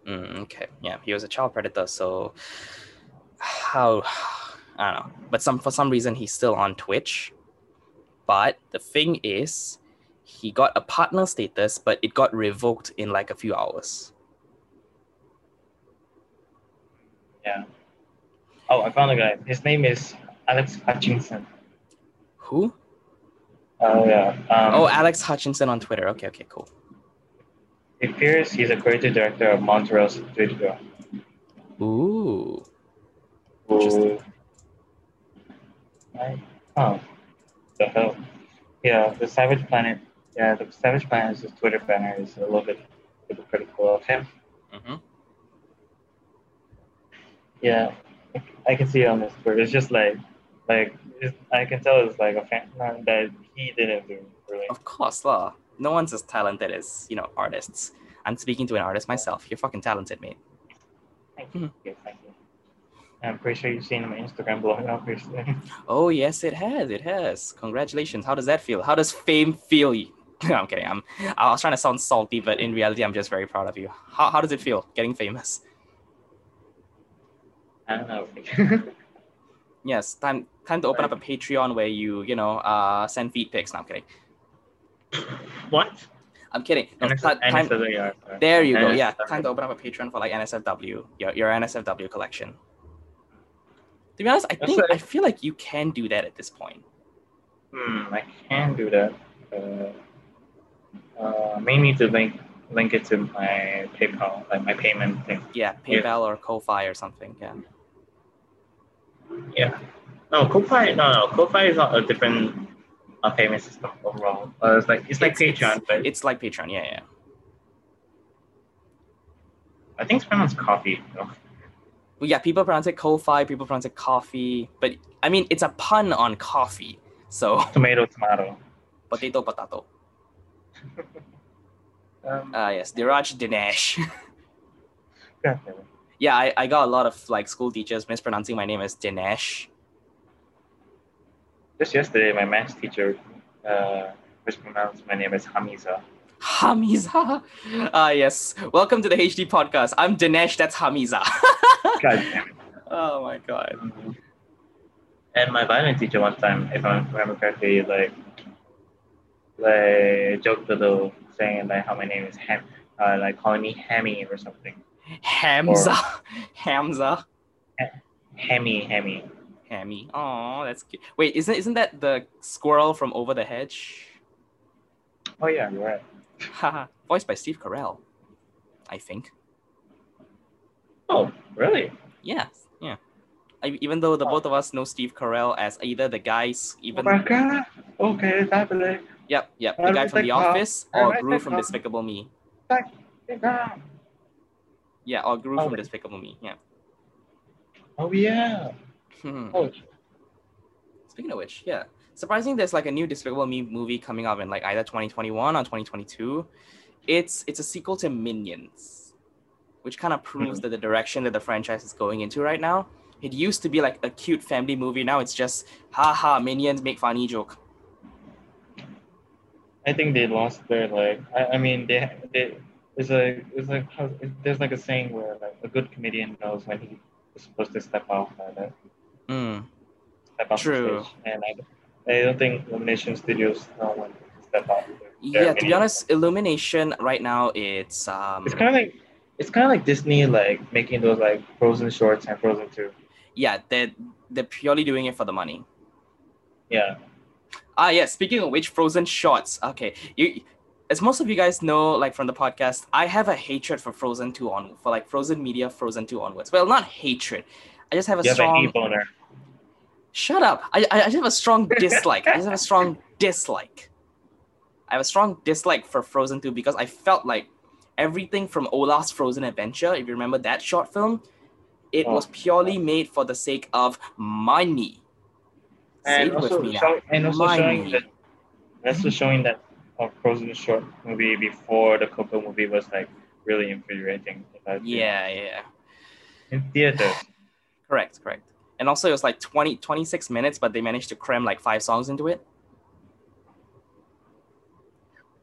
Mm, okay, yeah, he was a child predator. So how I don't know, but some for some reason he's still on Twitch. But the thing is, he got a partner status, but it got revoked in like a few hours. Yeah. Oh, I found a guy. His name is Alex Hutchinson. Who? Oh yeah. Um, Oh, Alex Hutchinson on Twitter. Okay, okay, cool. It appears he's a creative director of Montreal's Studio. Ooh. Who? I, oh, the hell. Yeah, the Savage Planet. Yeah, the Savage Planet's Twitter banner is a little bit hypocritical of him. hmm Yeah, I can see it on this Twitter. It's just like like it's, I can tell it's like a fan that he didn't do really. Of course, lah. No one's as talented as you know artists. I'm speaking to an artist myself. You're fucking talented, mate. Thank you. Yes, thank you. I'm pretty sure you've seen my Instagram blowing up recently. Oh yes, it has. It has. Congratulations. How does that feel? How does fame feel? No, I'm kidding. I'm. I was trying to sound salty, but in reality, I'm just very proud of you. How, how does it feel getting famous? I don't know. Yes, time time to open up a Patreon where you you know uh send feed pics. No, I'm kidding. what? I'm kidding. No, NSF, ti- time- NSFW, there you go. Yeah, time to open up a Patreon for like NSFW. Your your NSFW collection. To be honest, I That's think. I feel like you can do that at this point. Hmm, I can do that. Uh, uh, may need to link link it to my PayPal, like my payment thing. Yeah, Yeah. PayPal or Ko-fi or something. Yeah. Yeah. No, Ko-fi. No, no, Ko-fi is not a different uh, payment system overall. Uh, it's like it's like It's- Patreon, but It's like Patreon. Yeah, yeah. I think it's pronounced coffee. Well, yeah, people pronounce it Ko-fi. People pronounce it coffee. But I mean, it's a pun on coffee. So Tomato, tomato. potato, potato. Um, Ah, yes, Diraj Dinesh. Yeah, I, I got a lot of like school teachers mispronouncing my name as Dinesh. Just yesterday, my math teacher uh, mispronounced my name as Hamiza. Hamiza. Ah, yes. Welcome to the HD podcast. I'm Dinesh. That's Hamiza. God oh my god. And my violin teacher one time, if I remember correctly, like like joked a little saying like how my name is Ham, uh, like calling me Hammy or something. Hamza. Hamza. Hammy, Hammy. Hammy. Oh, that's cute. Wait, isn't isn't that the squirrel from Over the Hedge? Oh yeah, you're right. Haha. Voiced by Steve Carell. I think. Oh, really? Yeah. Yeah. I, even though the both of us know Steve Carell as either the guys, even Oh my god. Okay, fabulous. yep, yep, the guy from The. Office, or like Gru from. Despicable Me. Oh Yeah, or Gru from Despicable Me. Yeah. Oh yeah. Hmm. Oh, Speaking of which, yeah, surprising. There's like a new Despicable Me movie coming up in like either 2021 or 2022. It's it's a sequel to Minions, which kind of proves that the direction that the franchise is going into right now. It used to be like a cute family movie. Now it's just haha Minions make funny joke. I think they lost their like. I, I mean, they they. It's like it's like there's like a saying where like a good comedian knows when he is supposed to step off and Mm. step off True. the stage. And I, I don't think Illumination Studios know when to step off. Yeah, to be honest, Illumination right now it's um it's kind of like it's kind of like Disney like making those like Frozen shorts and Frozen two. yeah they're they're purely doing it for the money. Yeah. Ah, yeah. Speaking of which, Frozen shorts. Okay, you, as most of you guys know, like from the podcast, I have a hatred for Frozen two on for like Frozen media, Frozen two onwards. Well, not hatred. I just have a You have an strong. e boner. Shut up. I, I I just have a strong dislike. I just have a strong dislike. I have a strong dislike for Frozen 2 because I felt like everything from Olaf's Frozen Adventure, if you remember that short film, it Oh. was purely made for the sake of money. And also, me show, and also showing that also showing that um, a Frozen short movie before the Coco movie was like really infuriating. in my opinion. Yeah, yeah. In theaters. Correct, correct. And also, it was like 20, 26 minutes, but they managed to cram like five songs into it.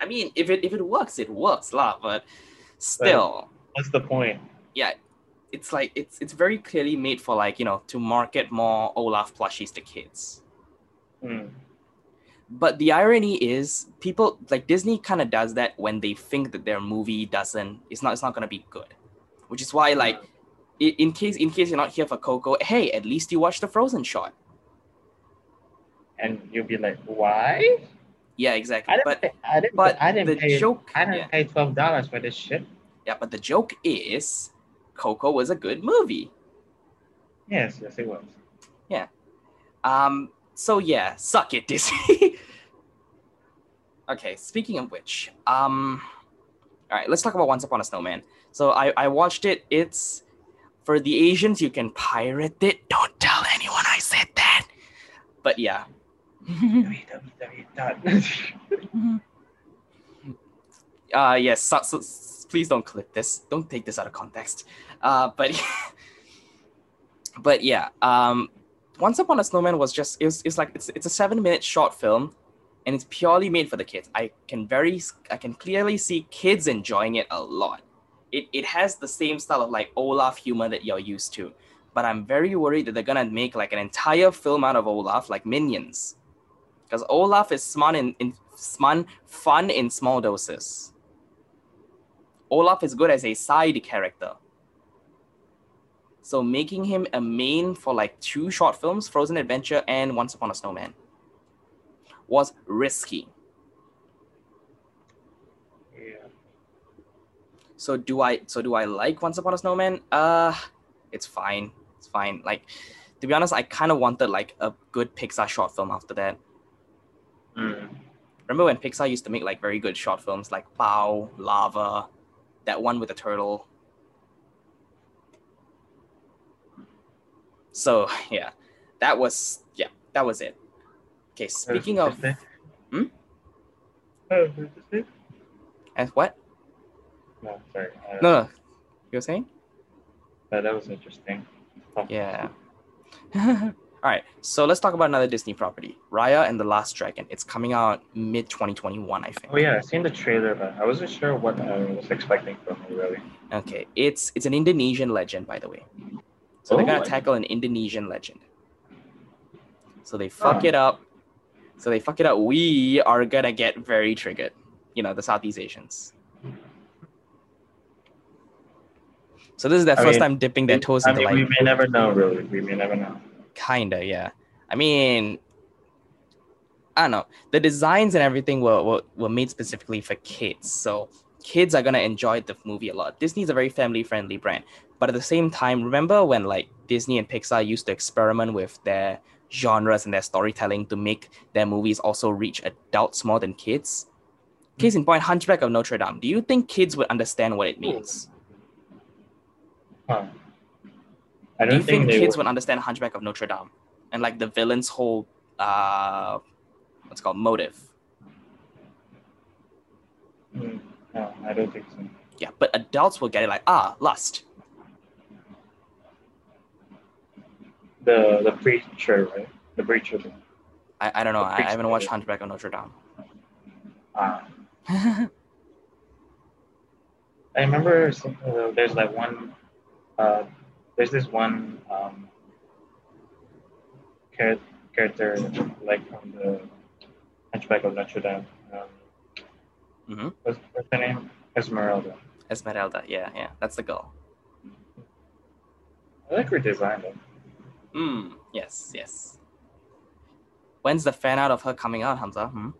I mean, if it if it works, it works, lah. But still, What's the point? Yeah, it's like it's it's very clearly made for like you know to market more Olaf plushies to kids. Hmm. But the irony is, people like Disney kind of does that when they think that their movie doesn't, it's not, it's not gonna be good, which is why like, i- in case in case you're not here for Coco, hey, at least you watch the Frozen shot. And you'll be like, why? Yeah, exactly. I didn't. But pay, I didn't. but I didn't the pay. joke, I didn't yeah, pay twelve dollars for this shit. yeah, but the joke is, Coco was a good movie. Yes, yes, it was. Yeah. Um, so yeah, suck it, Disney. okay, speaking of which, um, all right, let's talk about Once Upon a Snowman. So I I watched it. It's for the Asians. You can pirate it. Don't tell anyone I said that. but yeah, uh yes so, so, please don't clip this. Don't take this out of context. Uh but but yeah um once upon a snowman was just it it's like it's, it's a seven minute short film and it's purely made for the kids. I can very i can clearly see kids enjoying it a lot. It, it has the same style of like olaf humor that you're used to but i'm very worried that they're gonna make like an entire film out of olaf like minions because olaf is smart in, in smart fun in small doses Olaf is good as a side character. So making him a main for like two short films, Frozen Adventure and Once Upon a Snowman, was risky. Yeah. So do I so do I like Once Upon a Snowman? Uh it's fine. It's fine. Like to be honest, I kind of wanted like a good Pixar short film after that. Mm. Remember when Pixar used to make like very good short films like Bao, Lava, that one with the turtle. So yeah, that was yeah, that was it. Okay, speaking of Hmm? Oh, who's and what? No, sorry. No, no, you were saying? That, that was interesting. Oh, Yeah. All right, so let's talk about another Disney property, Raya and the Last Dragon. It's coming out mid 2021, I think. Oh yeah, I seen the trailer, but I wasn't sure what I was expecting from it really. Okay, it's it's an Indonesian legend, by the way. So they're Oh, gonna tackle an Indonesian legend. So they fuck Oh. it up. So they fuck it up. We are gonna get very triggered. You know, the Southeast Asians. So this is their I first mean, time dipping their toes I into mean, we like may never know, really. We may never know. Kinda, yeah. I mean, I don't know. The designs and everything were, were were made specifically for kids, so kids are gonna enjoy the movie a lot. Disney's a very family friendly brand, but at the same time, remember when like Disney and Pixar used to experiment with their genres and their storytelling to make their movies also reach adults more than kids? Case in point, Hunchback of Notre Dame. Do you think kids would understand what it means? Huh. I Do you don't think, think, they kids would. understand Hunchback of Notre Dame and like the villain's whole uh what's called motive? Mm, No, I don't think so. Yeah, but adults will get it like ah lust. The the preacher, right? The preacher. I, I don't know. I, I haven't watched. Hunchback of Notre Dame. Ah, I remember uh, there's like one. Uh, there's this one um, character like from the Hunchback of Notre Dame. Um, Mhm. what's, what's her name? Esmeralda. Esmeralda. Yeah, yeah, that's the girl. I like her design though. Hmm. Yes, yes. When's the fan out of her coming out, Hamza? Hmm?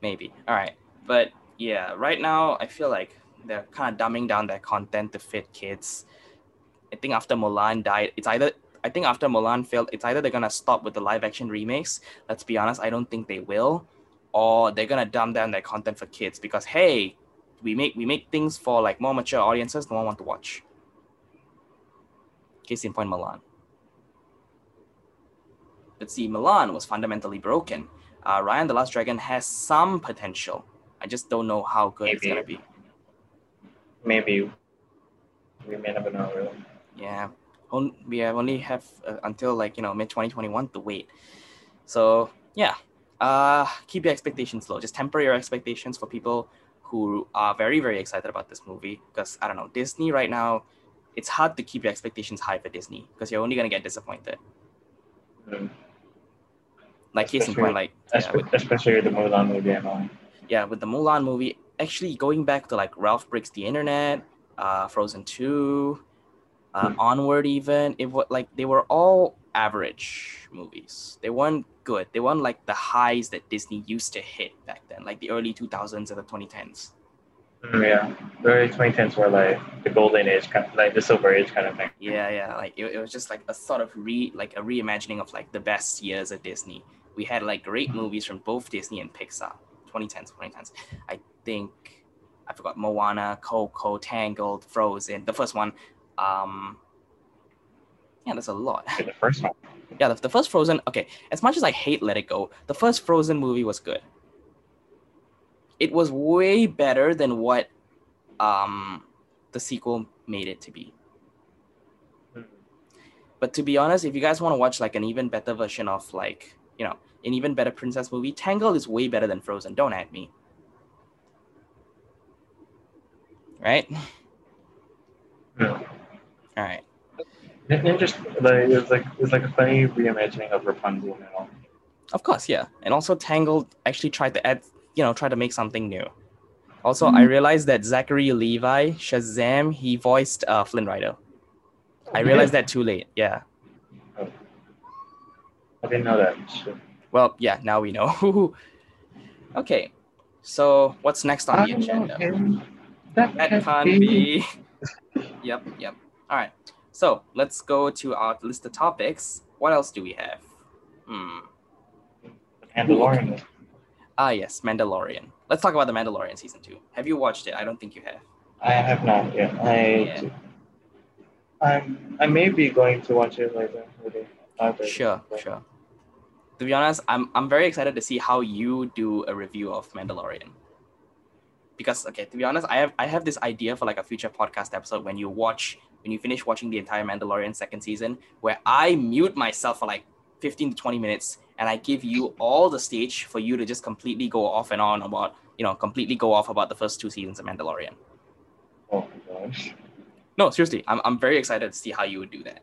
Maybe. All right. But yeah, right now I feel like they're kind of dumbing down their content to fit kids. I think after Mulan died, it's either I think after Mulan failed, it's either they're gonna stop with the live action remakes. Let's be honest, I don't think they will, or they're gonna dumb down their content for kids because hey, we make we make things for like more mature audiences. No one want to watch. Case in point, Milan. But see, Milan was fundamentally broken. Uh, Raya and the Last Dragon has some potential. I just don't know how good it's gonna be. Maybe we may never know really. Yeah, On- we have only have uh, until like you know mid twenty twenty one to wait. So yeah, uh, keep your expectations low. Just temper your expectations for people who are very very excited about this movie because I don't know Disney right now. It's hard to keep your expectations high for Disney because you're only gonna get disappointed. Mm. Like case in point, like yeah, with, Especially the Mulan movie yeah, with the Mulan movie, actually going back to like Ralph Breaks the Internet, uh, Frozen Two, uh, Hmm. Onward, even it was like they were all average movies. They weren't good. They weren't like the highs that Disney used to hit back then, like the early two thousands and the twenty tens. Mm, yeah, the early 2010s were like the golden age, kind of, like the silver age kind of thing. Yeah, yeah, like it, it was just like a sort of re like a reimagining of like the best years of Disney. We had like great movies from both Disney and Pixar. 2010s, 2010s. I think I forgot Moana, Coco, Tangled, Frozen. The first one, um, Yeah, there's a lot. Okay, the first one. Yeah, the, the first Frozen. Okay, as much as I hate Let It Go, the first Frozen movie was good. It was way better than what um the sequel made it to be. Hmm. But to be honest, if you guys want to watch like an even better version of like you know an even better princess movie, Tangled is way better than Frozen. Don't at me. Right. Hmm. All right. It, it just like it's like it's like a funny reimagining of Rapunzel and all. Of course, yeah. And also Tangled actually tried to add, you know, try to make something new. Also, I realized that Zachary Levi, Shazam, he voiced uh, Flynn Rider. I realized that too late. Yeah. I didn't know that. Shit. Well, yeah, now we know. okay. So what's next on the agenda? That That can't be. yep, yep. All right. So let's go to our list of topics. What else do we have? Hmm. Mandalorian. Ah, yes, Mandalorian. Let's talk about the Mandalorian season two. Have you watched it? I don't think you have. I have not yet. I I'm I may be going to watch it later. Maybe. Either. Sure, sure. To be honest, I'm I'm very excited to see how you do a review of Mandalorian. Because okay, to be honest, I have I have this idea for like a future podcast episode when you watch when you finish watching the entire Mandalorian second season, where I mute myself for like 15 to 20 minutes and I give you all the stage for you to just completely go off and on about, you know, completely go off about the first two seasons of Mandalorian. Oh my gosh. No, seriously, I'm, I'm very excited to see how you would do that.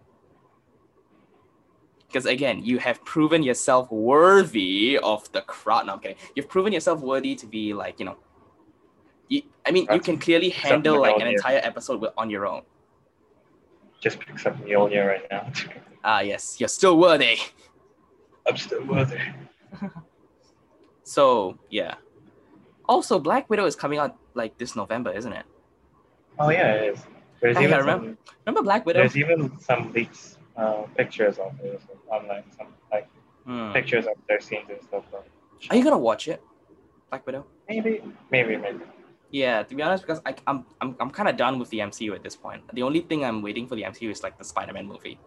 Because again, you have proven yourself worthy of the crowd. No, I'm kidding. You've proven yourself worthy to be like, you know, you, I mean, you can clearly handle like an entire episode with, on your own. Just picks up Mjolnir right now. Ah, yes, you're still worthy. I'm still it. So, yeah. Also, Black Widow is coming out like this November, isn't it? Oh yeah, it is. There's even remember- some, Remember Black Widow? there's even some leaks, uh, pictures of it online, some like Hmm. pictures of their scenes and stuff. Are you gonna watch it? Black Widow? maybe, maybe, maybe. Yeah, to be honest, because I, I'm I'm I'm kind of done with the MCU at this point. The only thing I'm waiting for the MCU is like the Spider-Man movie.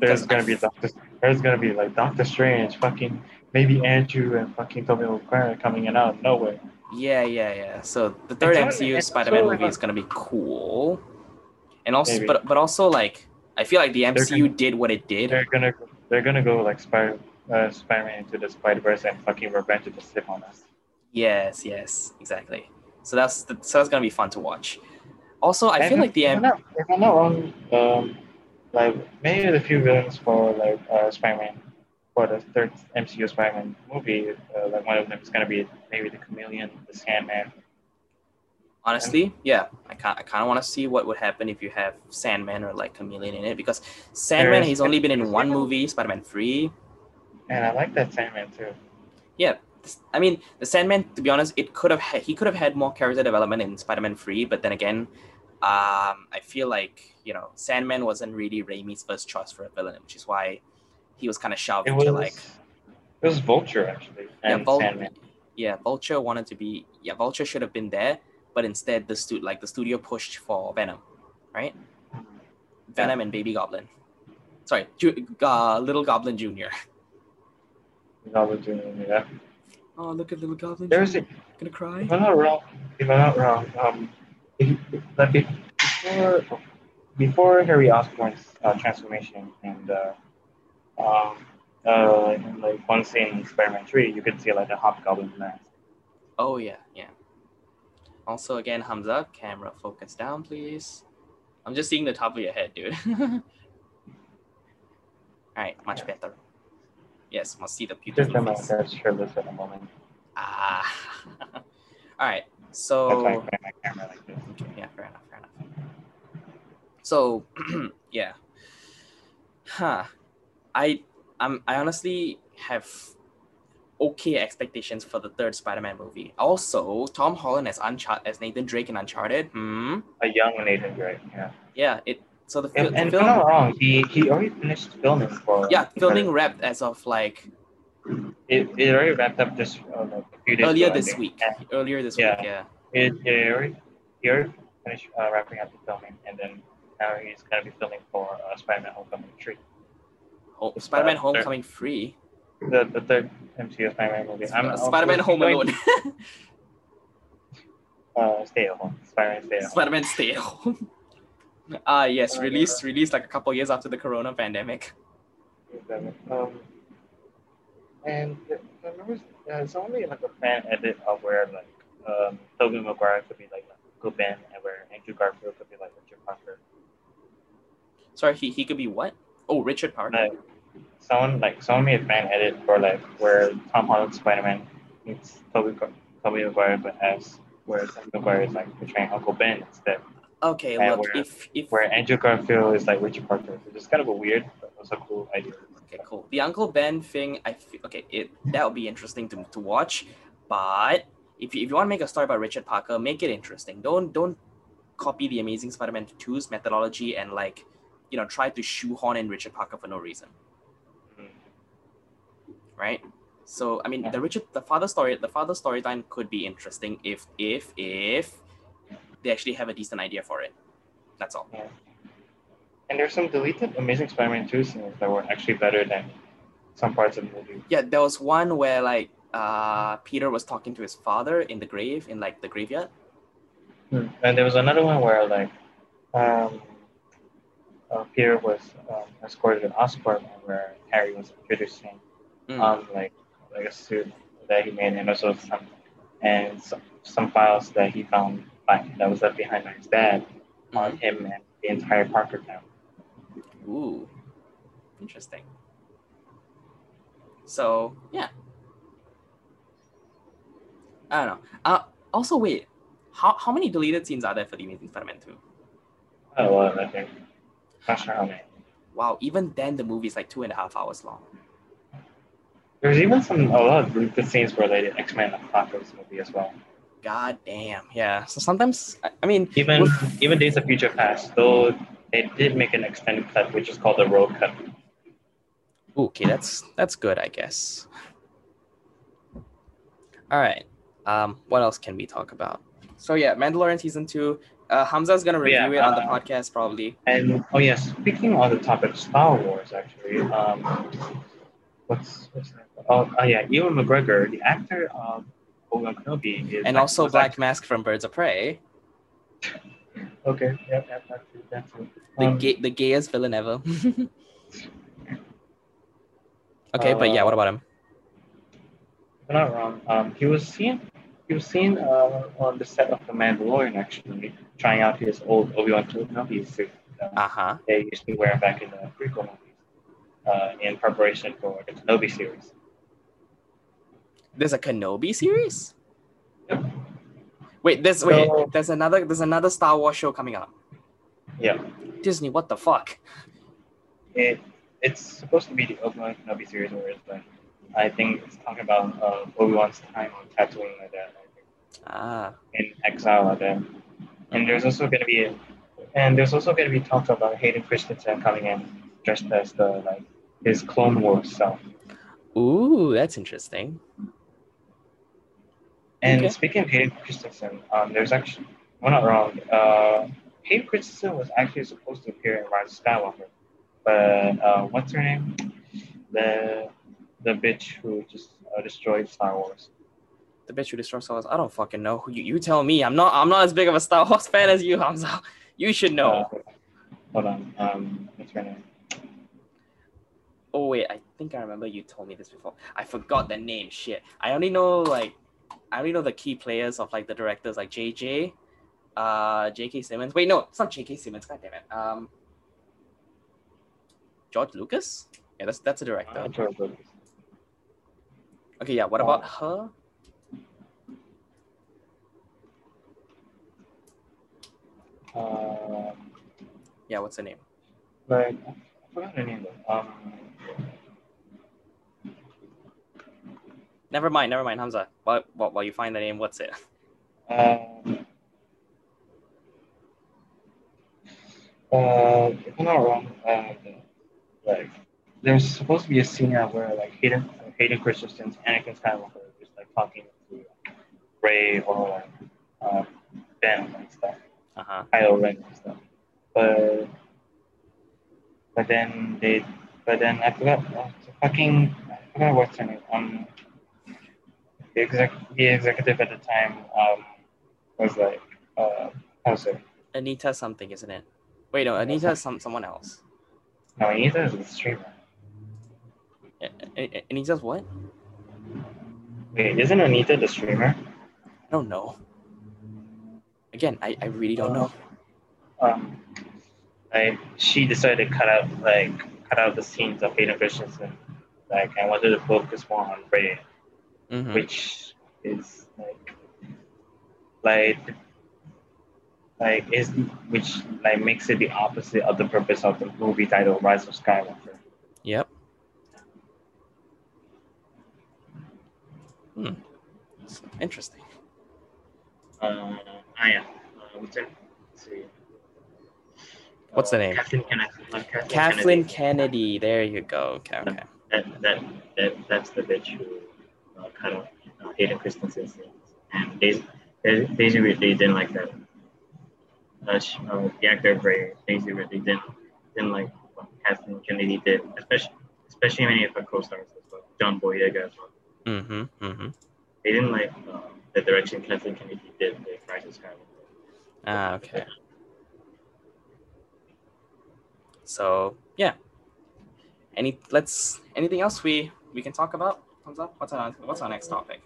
There's Because gonna I be Doctor. There's gonna be like Doctor Strange, fucking maybe Andrew and fucking Tobey Maguire coming in out of nowhere. Yeah, yeah, yeah. So the third MCU Spider-Man so movie is gonna be cool, and also, Maybe. but but also like I feel like the MCU gonna- did what it did. They're gonna they're gonna go like Spider uh, Spider-Man into the Spider-Verse and fucking revenge of the Sith on us. Yes, yes, exactly. So that's the, so that's gonna be fun to watch. Also, I And feel like the if I'm not, if I'm not wrong, um, like maybe the few villains for like uh, Spider-Man for the third MCU Spider-Man movie, uh, like one of them is gonna be maybe the Chameleon, the Sandman. honestly, yeah, I kind I kind of want to see what would happen if you have Sandman or like Chameleon in it because Sandman he's only been in one movie, Spider-Man Three. And I like that Sandman too. I mean, the Sandman. To be honest, it could have ha- he could have had more character development in Spider-Man Three, but then again, um, I feel like you know Sandman wasn't really Raimi's first choice for a villain, which is why he was kind of shoved It was to like it was Vulture actually yeah, and Vul- Sandman. yeah, Vulture wanted to be yeah, Vulture should have been there, but instead the stu- like the studio pushed for Venom, right? Venom and Baby Goblin. Sorry, Ju- uh, Little Goblin Junior. Goblin Jr., Yeah. Oh, look at Little Goblin. There's Jr. Gonna cry. If I'm not wrong, if I'm not wrong, um, if, like if, before before Harry Osborn's uh, transformation and uh, um, uh, in, like one scene in Spider-Man Three, you could see like a hobgoblin mask. Oh yeah, yeah. Also, again, Hamza, camera focus down, please. I'm just seeing the top of your head, dude. All right, much better. Yes, must see the Just beautiful that my face. hair's shirtless at the moment. Ah. All right. That's why So my camera like this. okay, yeah, fair enough, fair enough. So yeah. Huh. I I'm I honestly have okay expectations for the third Spider-Man movie. Also, Tom Holland as Uncharted as Nathan Drake in Uncharted. Hmm. A young Nathan Drake, yeah. Yeah. It. So the, fi- And, the and if I'm not wrong, he he already finished filming for. Yeah, filming wrapped as of like It, it already wrapped up just uh, like a few days earlier ago, this week. And Earlier this Yeah. week. Yeah. It, it already, he already finished uh, wrapping up the filming, and then now he's gonna be filming for uh, Spider-Man: Homecoming Three, Oh, Spider-Man uh, Homecoming free. the the third MCU Spider-Man movie. I'm Spider-Man Home Alone. Uh, stay at home. Spider-Man stay at home. Spider-Man Stay at Home. Ah yes, Uh, released released like a couple years after the Corona pandemic. Um, and I remember uh, it's only like a fan edit of where like um, Tobey Maguire could be like Uncle Ben and where Andrew Garfield could be like Richard Parker. Sorry, he, he could be what? Oh, Richard Parker. Like someone like someone made a fan edit for like where Tom Holland's Spider-Man meets Tobey Gar- Tobey Maguire but as where Tobey Maguire is like portraying Uncle Ben instead. Okay, and look, where- if if Where Andrew Garfield is like Richard Parker. Which is kind of a weird but also cool idea. Okay, cool. The Uncle Ben thing, I feel okay. It that would be interesting to, to watch, but if you, if you want to make a story about Richard Parker, make it interesting. Don't don't copy the Amazing Spider-Man 2's methodology and like, you know, try to shoehorn in Richard Parker for no reason, Mm. right? So I mean, Yeah. the Richard the father story the father storyline could be interesting if if if they actually have a decent idea for it. That's all. Yeah. And there's some deleted Amazing Spider-Man 2 scenes that were actually better than some parts of the movie. Yeah, there was one where like uh Peter was talking to his father in the grave in like the graveyard. And there was another one where like um, uh, Peter was um, escorted to Oscorp and where Harry was introducing Mm. um, like like a suit that he made and also some and some, some files that he found by, that was left behind by his dad on Mhm. him and the entire Parker town. Ooh, interesting. So yeah, I don't know. Uh, also wait, how how many deleted scenes are there for the Amazing Spider-Man two? Oh, well, I think. Not sure how many. Wow, even then the movie is like two and a half hours long. There's even some a lot of the scenes where they did X-Men Apocalypse movie as well. God damn, yeah. So sometimes I, mean, Even with- even Days of Future Past, though they did make an extended cut, which is called the Rogue Cut. Okay, that's that's good, I guess. All right. Um, what else can we talk about? So yeah, Mandalorian season two. Uh, Hamza's gonna review Yeah, it on the uh, podcast probably. And oh yes, speaking on the topic of Star Wars, actually, um, what's what's that? Oh, oh yeah, Ewan McGregor, the actor of Obi Wan Kenobi, is And act- also Black act- Mask from Birds of Prey. Okay, yep, yep, that's it, that's it. The Um, gay, the gayest villain ever. okay, but yeah, what about him? if I'm not wrong. Um, he was seen he was seen uh, on the set of The Mandalorian actually trying out his old Obi Wan Kenobi suit uh, Uh huh. they used to wear back in the prequel movies uh, in preparation for the Kenobi series. There's a Kenobi series. Yep. Wait, there's wait. There's another. There's another Star Wars show coming up. Yeah, Disney, what the fuck? it it's supposed to be the Obi Wan Kenobi series where it's like I think it's talking about uh, Obi Wan's time on Tatooine like that. I think. Ah. in exile like that. And there's also going to be, and there's also going to be talk about Hayden Christensen coming in dressed as the like his Clone Wars self. Ooh, that's interesting. And Okay. speaking of Hayden Christensen, um, there's actually, well, not wrong. Uh, Hayden Christensen was actually supposed to appear in Rise of Skywalker, but uh, what's her name? The the bitch who just uh, destroyed Star Wars. The bitch who destroyed Star Wars. I don't fucking know. You, you tell me. I'm not. I'm not as big of a Star Wars fan as you, Hamza. You should know. Uh, hold on. Um, what's her name? Oh wait, I think I remember you told me this before. I forgot the name. Shit. I only know like I only know the key players of like the directors like JJ, uh J.K. Simmons. Wait, no, it's not J.K. Simmons. God damn it. Um, George Lucas. Yeah, that's that's a director. George Lucas. Okay, yeah. What about her? Uh, Yeah, what's her name? Like, I forgot her name. Um, Never mind. Never mind, Hamza. While while, while you find the name, what's it? um, uh, if I'm not wrong, uh, like, there's supposed to be a scene now where like Hayden, Hayden Christensen's Anakin Skywalker is like talking to Rey or like uh, Ben and stuff, Uh huh. Kylo Ren and stuff. but but then they but then I forgot uh, fucking I forgot what's her name. Um, the exec the executive at the time um was like uh how's it? Anita something, isn't it? Wait, no, Anita is some someone else. No, Anita is a streamer. A- Anita's what? Wait, isn't Anita the streamer? I don't know. Again, I, I really don't know. Um, like she decided to cut out like cut out the scenes of Hayden Christensen. Like I wanted to focus more on Rey, Mhm. which is like like like is which like makes it the opposite of the purpose of the movie title Rise of Skywalker. Yep. Hmm. Interesting. Uh, I am. Uh, what's? See. What's the Uh, name? Kathleen Kennedy. uh, Kathleen Kathleen Kennedy. Kennedy. There you go. Okay, okay. That, that, that, that's the bitch who uh, cut off uh, Hayden Christensen's. And Daisy, Daisy Ridley didn't like that. Uh, she, uh, the actor of Rey, Daisy Ridley didn't, didn't like what Kathleen Kennedy did, especially especially many of her co-stars as well, John Boyega as well. Mm-hmm. Mm-hmm. They didn't like uh, the direction Kathleen Kennedy did with of Skywalker. Ah, okay. So yeah. Any let's anything else we we can talk about? Comes up. What's our what's our next topic?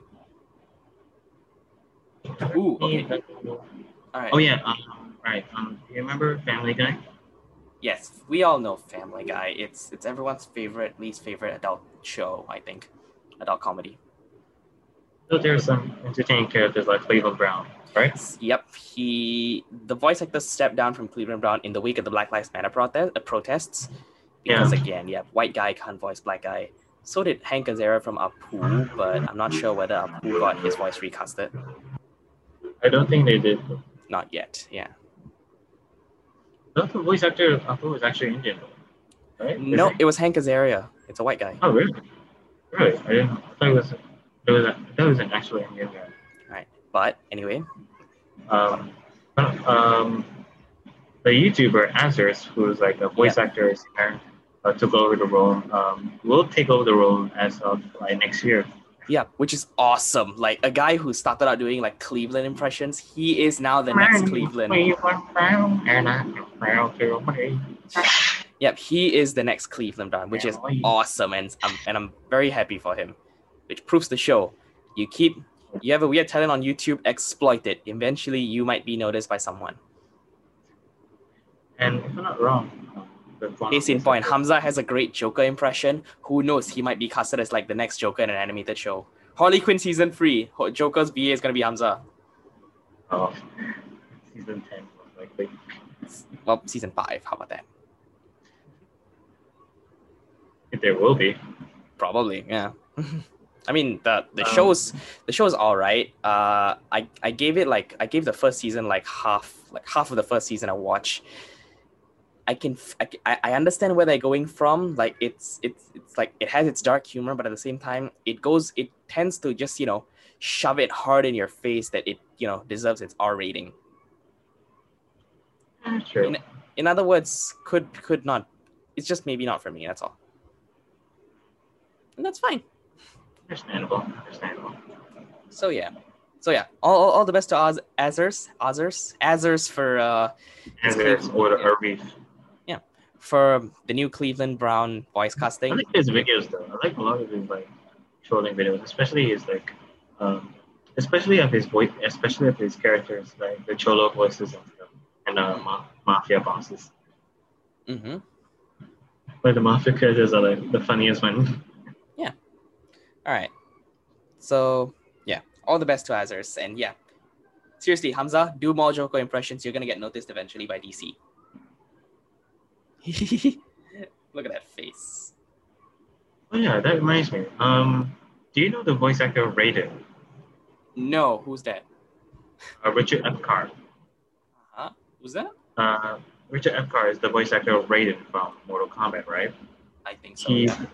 Ooh. Okay. All right. Oh yeah, um, right. Um, do you remember Family Guy? Yes, we all know Family Guy. It's it's everyone's favorite, least favorite adult show. I think, adult comedy. So there's some entertaining characters like Cleveland Brown, right? Yep, he the voice actor stepped down from Cleveland Brown in the wake of the Black Lives Matter protest, uh, protests because again, yeah, white guy can't voice black guy. So did Hank Azaria from Apu, but I'm not sure whether Apu got his voice recasted. I don't think they did. Not yet. Yeah. No, the voice actor Apu was actually Indian, right? No, it was Hank Azaria. It's a white guy. Oh really? Really? I didn't. I thought it was. It was. A, that was an actually Indian guy. Right. But anyway, Um, um, the YouTuber Azerrz, who's like a voice actor, singer, uh, took over the role. Um, will take over the role as of like next year. yeah, which is awesome. Like a guy who started out doing like Cleveland impressions, he is now the next Cleveland. Yep, he is the next Cleveland Brown, which is awesome, and I'm and I'm very happy for him, which proves the show. You keep you have a weird talent on YouTube, exploit it. Eventually, you might be noticed by someone. And if I'm not wrong, the one- Case in point, Hamza has a great Joker impression. Who knows? He might be casted as like the next Joker in an animated show. Harley Quinn season three, Joker's VA is gonna be Hamza. Oh, season ten, likely. Well, season five. How about that? If there will be. Probably, yeah. I mean the the Um, show's the show's all right. Uh, I I gave it like I gave the first season like half like half of the first season I watched. I can f- I, I I understand where they're going from. Like it's it's it's like it has its dark humor, but at the same time, it goes it tends to just you know shove it hard in your face that it you know deserves its R rating. True. In- In other words, could could not. It's just maybe not for me. That's all. And that's fine. Understandable. Understandable. So yeah, so yeah, all, all, all the best to Oz, Azerrz, Azerrz, Azerrz for uh And there's order a reef. For the new Cleveland Brown voice casting. I like his videos though. I like a lot of his like trolling videos, especially his like, um, especially of his voice, especially of his characters, like the cholo voices and and uh, ma- mafia bosses. Mm-hmm. Like the mafia characters are like the funniest one. Yeah. All right. So yeah, all the best to Azerrz, and yeah, seriously, Hamza, do more Joker impressions. You're gonna get noticed eventually by DC. Look at that face. Oh yeah, that reminds me. Um, do you know the voice actor Raiden, No, who's that? uh, Richard Epcar? Huh? Who's that? Uh, Richard Epcar is the voice actor of Raiden from Mortal Kombat, right? I think so. he Yeah.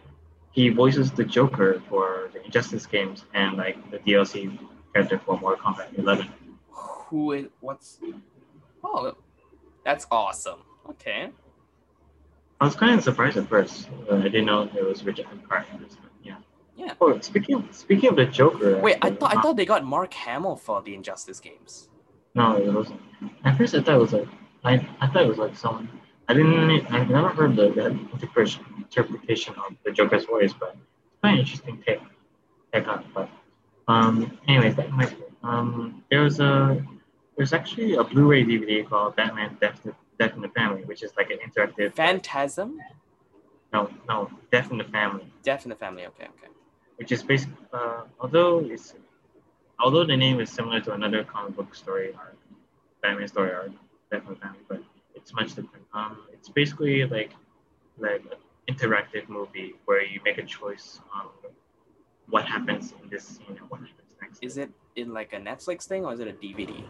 he voices the Joker for the Injustice games and like the DLC character for Mortal Kombat 11. Who is? What's? Oh, that's awesome. Okay. I was kind of surprised at first. Uh, I didn't know it was Richard. But yeah. Yeah. Oh, speaking of, speaking of the Joker. Wait, I thought I uh, thought they got Mark Hamill for the Injustice games. No, it wasn't. At first, I thought it was like I, I thought it was like someone. I didn't. I never heard the, the interpretation interpretation of the Joker's voice, but it's quite an interesting take take on it. But um, anyways, back to my um, there was a there's actually a Blu-ray DVD called Batman Death, Death in the Family, which is like an interactive. Phantasm, no, no, Death in the Family, Death in the Family. Okay, okay. which is basically uh, although it's although the name is similar to another comic book story arc, Batman story arc, Death in the Family, but it's much different. Um, it's basically like like an interactive movie where you make a choice on what happens in this scene and what happens next. Is it in like a Netflix thing or is it a DVD?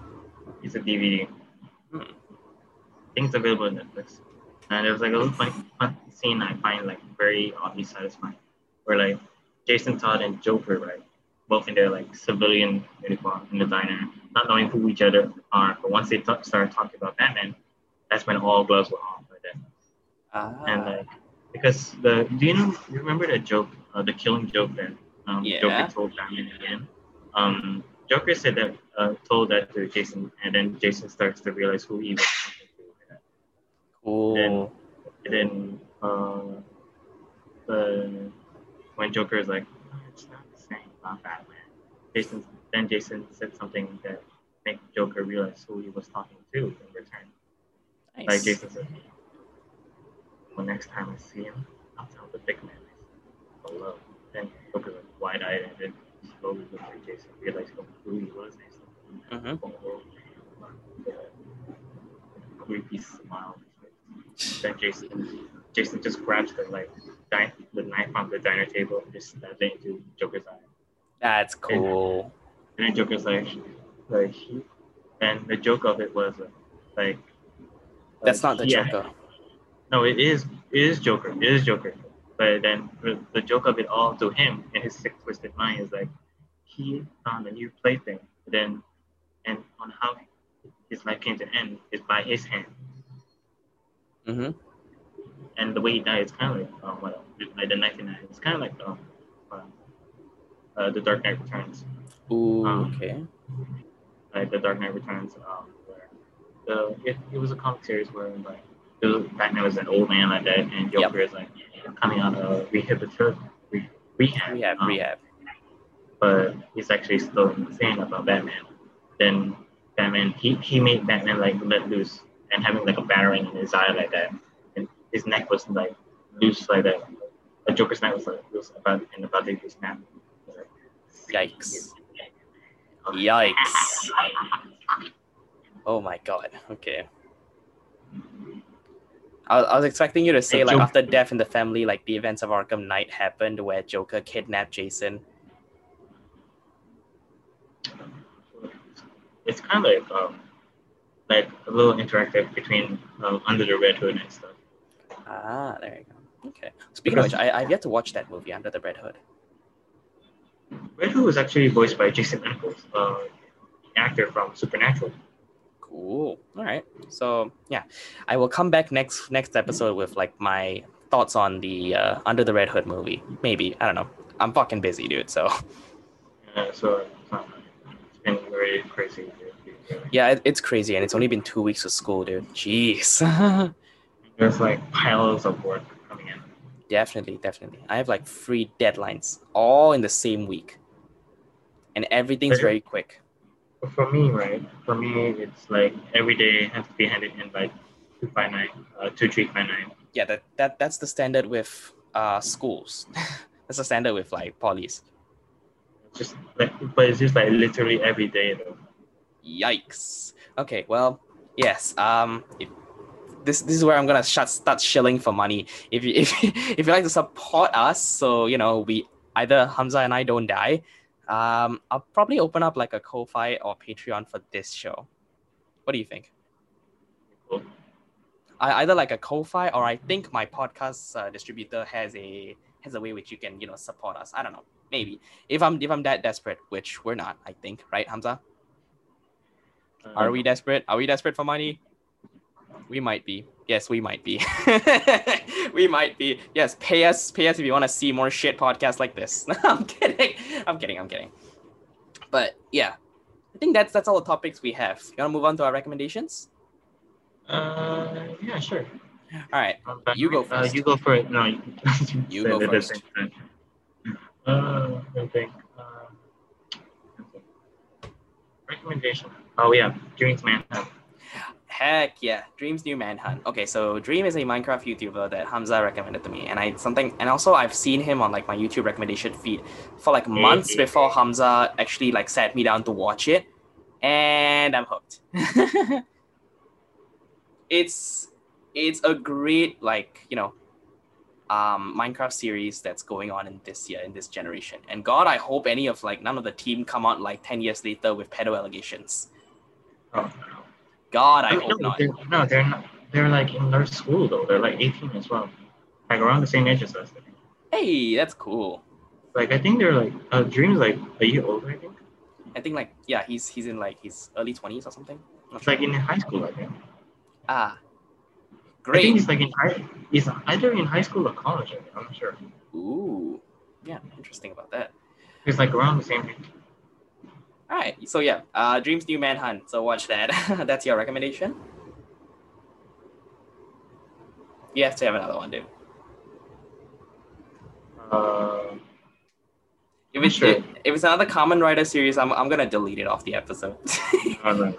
It's a DVD. Hmm. It's available on Netflix. And there was like a little funny, fun scene I find like very oddly satisfying, where like Jason Todd and Joker, right, both in their like civilian uniform in the diner, not knowing who each other are. But once they t- started talking about Batman, that's when all gloves were off right there. Ah, And like because the do you know you remember that joke, uh, the killing joke that um, Yeah. Joker told Batman again? Um, Joker said that uh, told that to Jason, and then Jason starts to realize who he was. Cool. And then uh, the when Joker is like, "Oh, it's not the same about Batman. Jason then Jason said something that made Joker realize who he was talking to in return. Like Jason said, well, next time I see him, I'll tell the big man hello. Then Joker's like wide eyed and then slowly looked at Jason, realized who he was. And he's Mhm. like, oh, the creepy smile. Then Jason, Jason just grabs the like di- the knife from the diner table and just stabs it into Joker's eye. That's cool. And then Joker's like, like and the joke of it was like. That's like, not the he- Joker. No, it is. It is Joker. It is Joker. But then the, the joke of it all to him in his sick twisted mind is like he found a new plaything. Then, and on how his life came to end is by his hand. Mm-hmm. And the way he died is kind of like um, what like the 99. It's kind of like um, uh, uh, the Dark Knight Returns. Ooh, Um, okay. like the Dark Knight Returns, um, where the it, it was a comic series where like the Batman was an old man like that, and Joker is like coming out of rehabilitation, re, rehab, Rehab, um, rehab. but he's actually still insane about Batman. Then Batman, he, he made Batman like let loose and having like a battering in his eye like that, and his neck was like loose like that. The Joker's neck was like loose about and about to be snapped. Yikes. Yikes. Oh my god. Okay. I, I was expecting you to say like Joe. after death in the family, like the events of Arkham Knight happened where Joker kidnapped Jason. It's kind of like um, like a little interactive between um, Under the Red Hood and stuff. Ah, there you go. Okay. Speaking of which, I, I've yet to watch that movie Under the Red Hood. Red Hood was actually voiced by Jensen Ackles, uh, actor from Supernatural. Cool. All right. So yeah, I will come back next next episode with like my thoughts on the uh, Under the Red Hood movie. Maybe I don't know. I'm fucking busy, dude. So Yeah. so uh, it's been very crazy. Yeah, it, it's crazy, and it's only been two weeks of school, dude. Jeez. There's like piles of work coming in. definitely, definitely. I have like three deadlines all in the same week, and everything's very quick. For me, right? For me, it's like every day has to be handed in by two five nine, uh, two three five nine. Yeah, that, that that's the standard with uh schools. that's the standard with like polys. Just like, but it's just like literally every day though. Yikes. Okay, well, yes. Um, if, this this is where I'm gonna shut, start shilling for money. If you if if you like to support us, so you know we either Hamza and I don't die, um, I'll probably open up like a Ko-fi or Patreon for this show. What do you think? Cool. I either like a Ko-fi or I think my podcast uh, distributor has a has a way which you can you know support us. I don't know. Maybe if I'm if I'm that desperate, which we're not, I think, right, Hamza? Uh, Are we desperate? Are we desperate for money? We might be. Yes, we might be. we might be. Yes, pay us, pay us if you want to see more shit podcasts like this. I'm kidding. I'm kidding. I'm kidding. But yeah, I think that's that's all the topics we have. You want to move on to our recommendations? Uh, yeah, sure. All right. Um, You go Uh, first. you go for it. No, you, go it first. Uh, I think. Um, recommendation. Oh yeah, Dreams Manhunt. Heck yeah, Dream's new manhunt. Okay, so Dream is a Minecraft YouTuber that Hamza recommended to me, and I something, and also I've seen him on like my YouTube recommendation feed for like months Mhm. before Hamza actually like sat me down to watch it, and I'm hooked. it's it's a great like you know um Minecraft series that's going on in this year in this generation, and God, I hope any of like none of the team come out like ten years later with pedo allegations. Oh. God, I no, hope not. They're, no, they're not. They're like in their school though. They're like 18 as well, like around the same age as us. Hey, that's cool. Like I think they're like uh, Dreams like a year older. I think. I think like yeah, he's he's in like his early twenties or something. It's sure. like in high school. I think. ah, great. I think he's like in high. He's either in high school or college. I think. I'm not sure. Ooh, yeah, interesting about that. He's like around the same age. All right, so yeah, uh, Dreams New Manhunt. So watch that. that's your recommendation. You have to have another one, dude. Uh, If it's Sure. if it's another Kamen Rider series, I'm I'm gonna delete it off the episode. I don't know.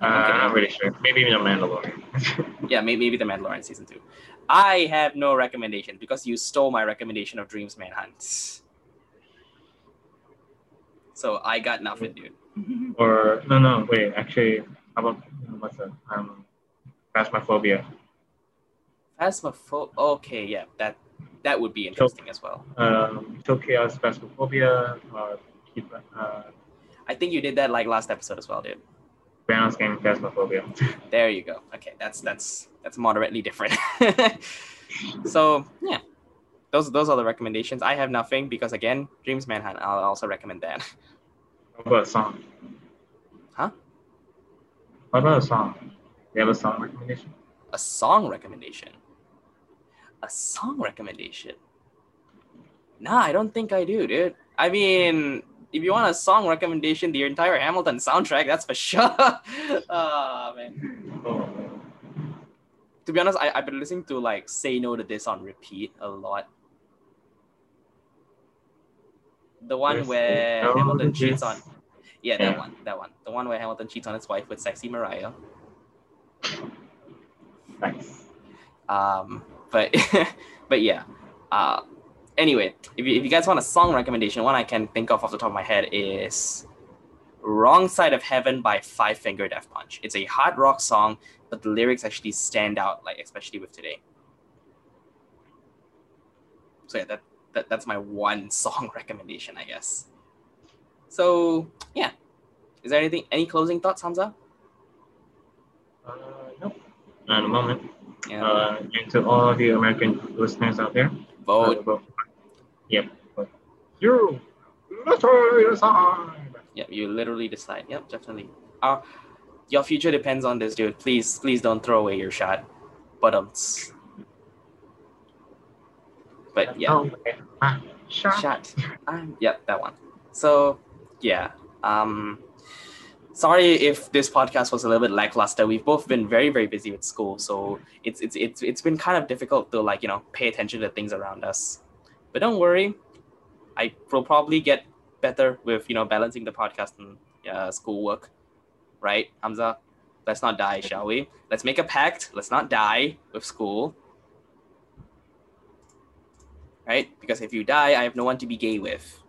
Uh, I'm not really sure. Maybe the Mandalorian. yeah, maybe, maybe the Mandalorian season two. I have no recommendation because you stole my recommendation of Dreams Manhunt. So I got nothing, dude. or no, no, wait. Actually, how about what's that? Um, Phasmophobia. Phasmopho- Okay, yeah, that that would be interesting as well. Um, Tokyo's Phasmophobia. Or keep uh, I think you did that like last episode as well, dude. Balance Game Phasmophobia. There you go. Okay, that's that's that's moderately different. so yeah, those those are the recommendations. I have nothing because again, Dreams Manhunt. I'll also recommend that. What about a song? Huh? What about a song? You have a song recommendation? A song recommendation. A song recommendation. Nah, I don't think I do, dude. I mean, if you want a song recommendation, the entire Hamilton soundtrack, that's for sure. Ah man. Oh, to be honest, I, I've been listening to like Say No to This on repeat a lot. The one where Hamilton to cheats on yeah, that one. That one. The one where Hamilton cheats on his wife with sexy Maria. nice. Um but but yeah. Uh anyway, if you, if you guys want a song recommendation, one I can think of off the top of my head is Wrong Side of Heaven by Five Finger Death Punch. It's a hard rock song, but the lyrics actually stand out, like especially with today. So yeah, that, that that's my one song recommendation, I guess. So yeah. Is there anything any closing thoughts, Hamza? Uh, nope. Not at the moment. Yeah. Uh, and to all of you American listeners out there, Vote. uh, vote. Yep. vote. You. Literally decide. Yeah, you literally decide. Yep, definitely. Uh, your future depends on this, dude. Please, please don't throw away your shot. But um, but yeah, Oh. Ah, shot. shot. Um, yeah, that one. So yeah. Um, sorry if this podcast was a little bit lackluster. We've both been very, very busy with school, so it's it's it's it's been kind of difficult to like you know pay attention to things around us. But don't worry, I will probably get better with you know balancing the podcast and uh, schoolwork. Right, Hamza? Let's not die, shall we? Let's make a pact. Let's not die with school. Right? Because if you die, I have no one to be gay with.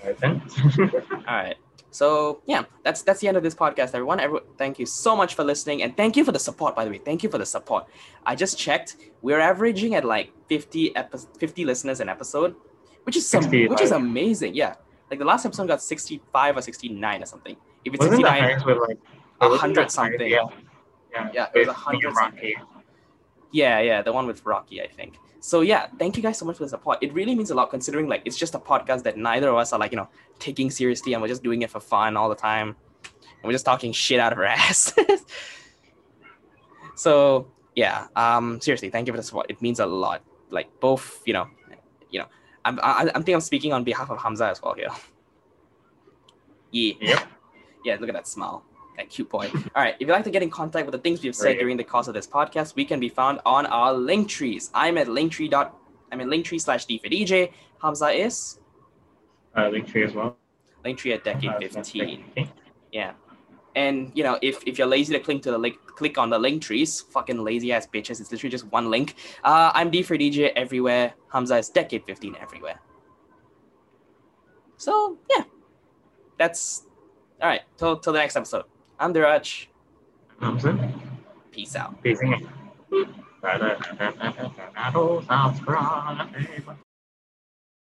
All right, then. All right. So yeah, that's that's the end of this podcast, everyone. Everyone, thank you so much for listening, and thank you for the support. By the way, thank you for the support. I just checked; we're averaging at like 50 epi- 50 listeners an episode, which is some, which is amazing. Yeah, like the last episode got 65 or 69 or something. If it's 69, highest with like a hundred something. Yeah. Yeah. Yeah, it was hundred something. Yeah, yeah, the one with Rocky, I think. So yeah, thank you guys so much for the support. It really means a lot considering like it's just a podcast that neither of us are like, you know, taking seriously and we're just doing it for fun all the time. And we're just talking shit out of our ass. So yeah, um, seriously, thank you for the support. It means a lot. Like both, you know, you know, I'm I, I think I'm speaking on behalf of Hamza as well here. Yeah. Yep. Yeah, look at that smile. That cute boy. All right. If you'd like to get in contact with the things we've said during the course of this podcast, we can be found on our link trees. I'm at linktree dot I'm in linktree slash D for DJ. Hamza is Uh, link tree as well. linktree at decade Uh, 15. okay. Yeah. And you know, if, if you're lazy to click to the link, click on the link trees, fucking lazy ass bitches. It's literally just one link. Uh, I'm D for DJ everywhere. Hamza is Decade 15 everywhere. So yeah, that's all right. Till till the next episode. I'm Diraj. Hamza. Peace out. Peace out. Subscribe.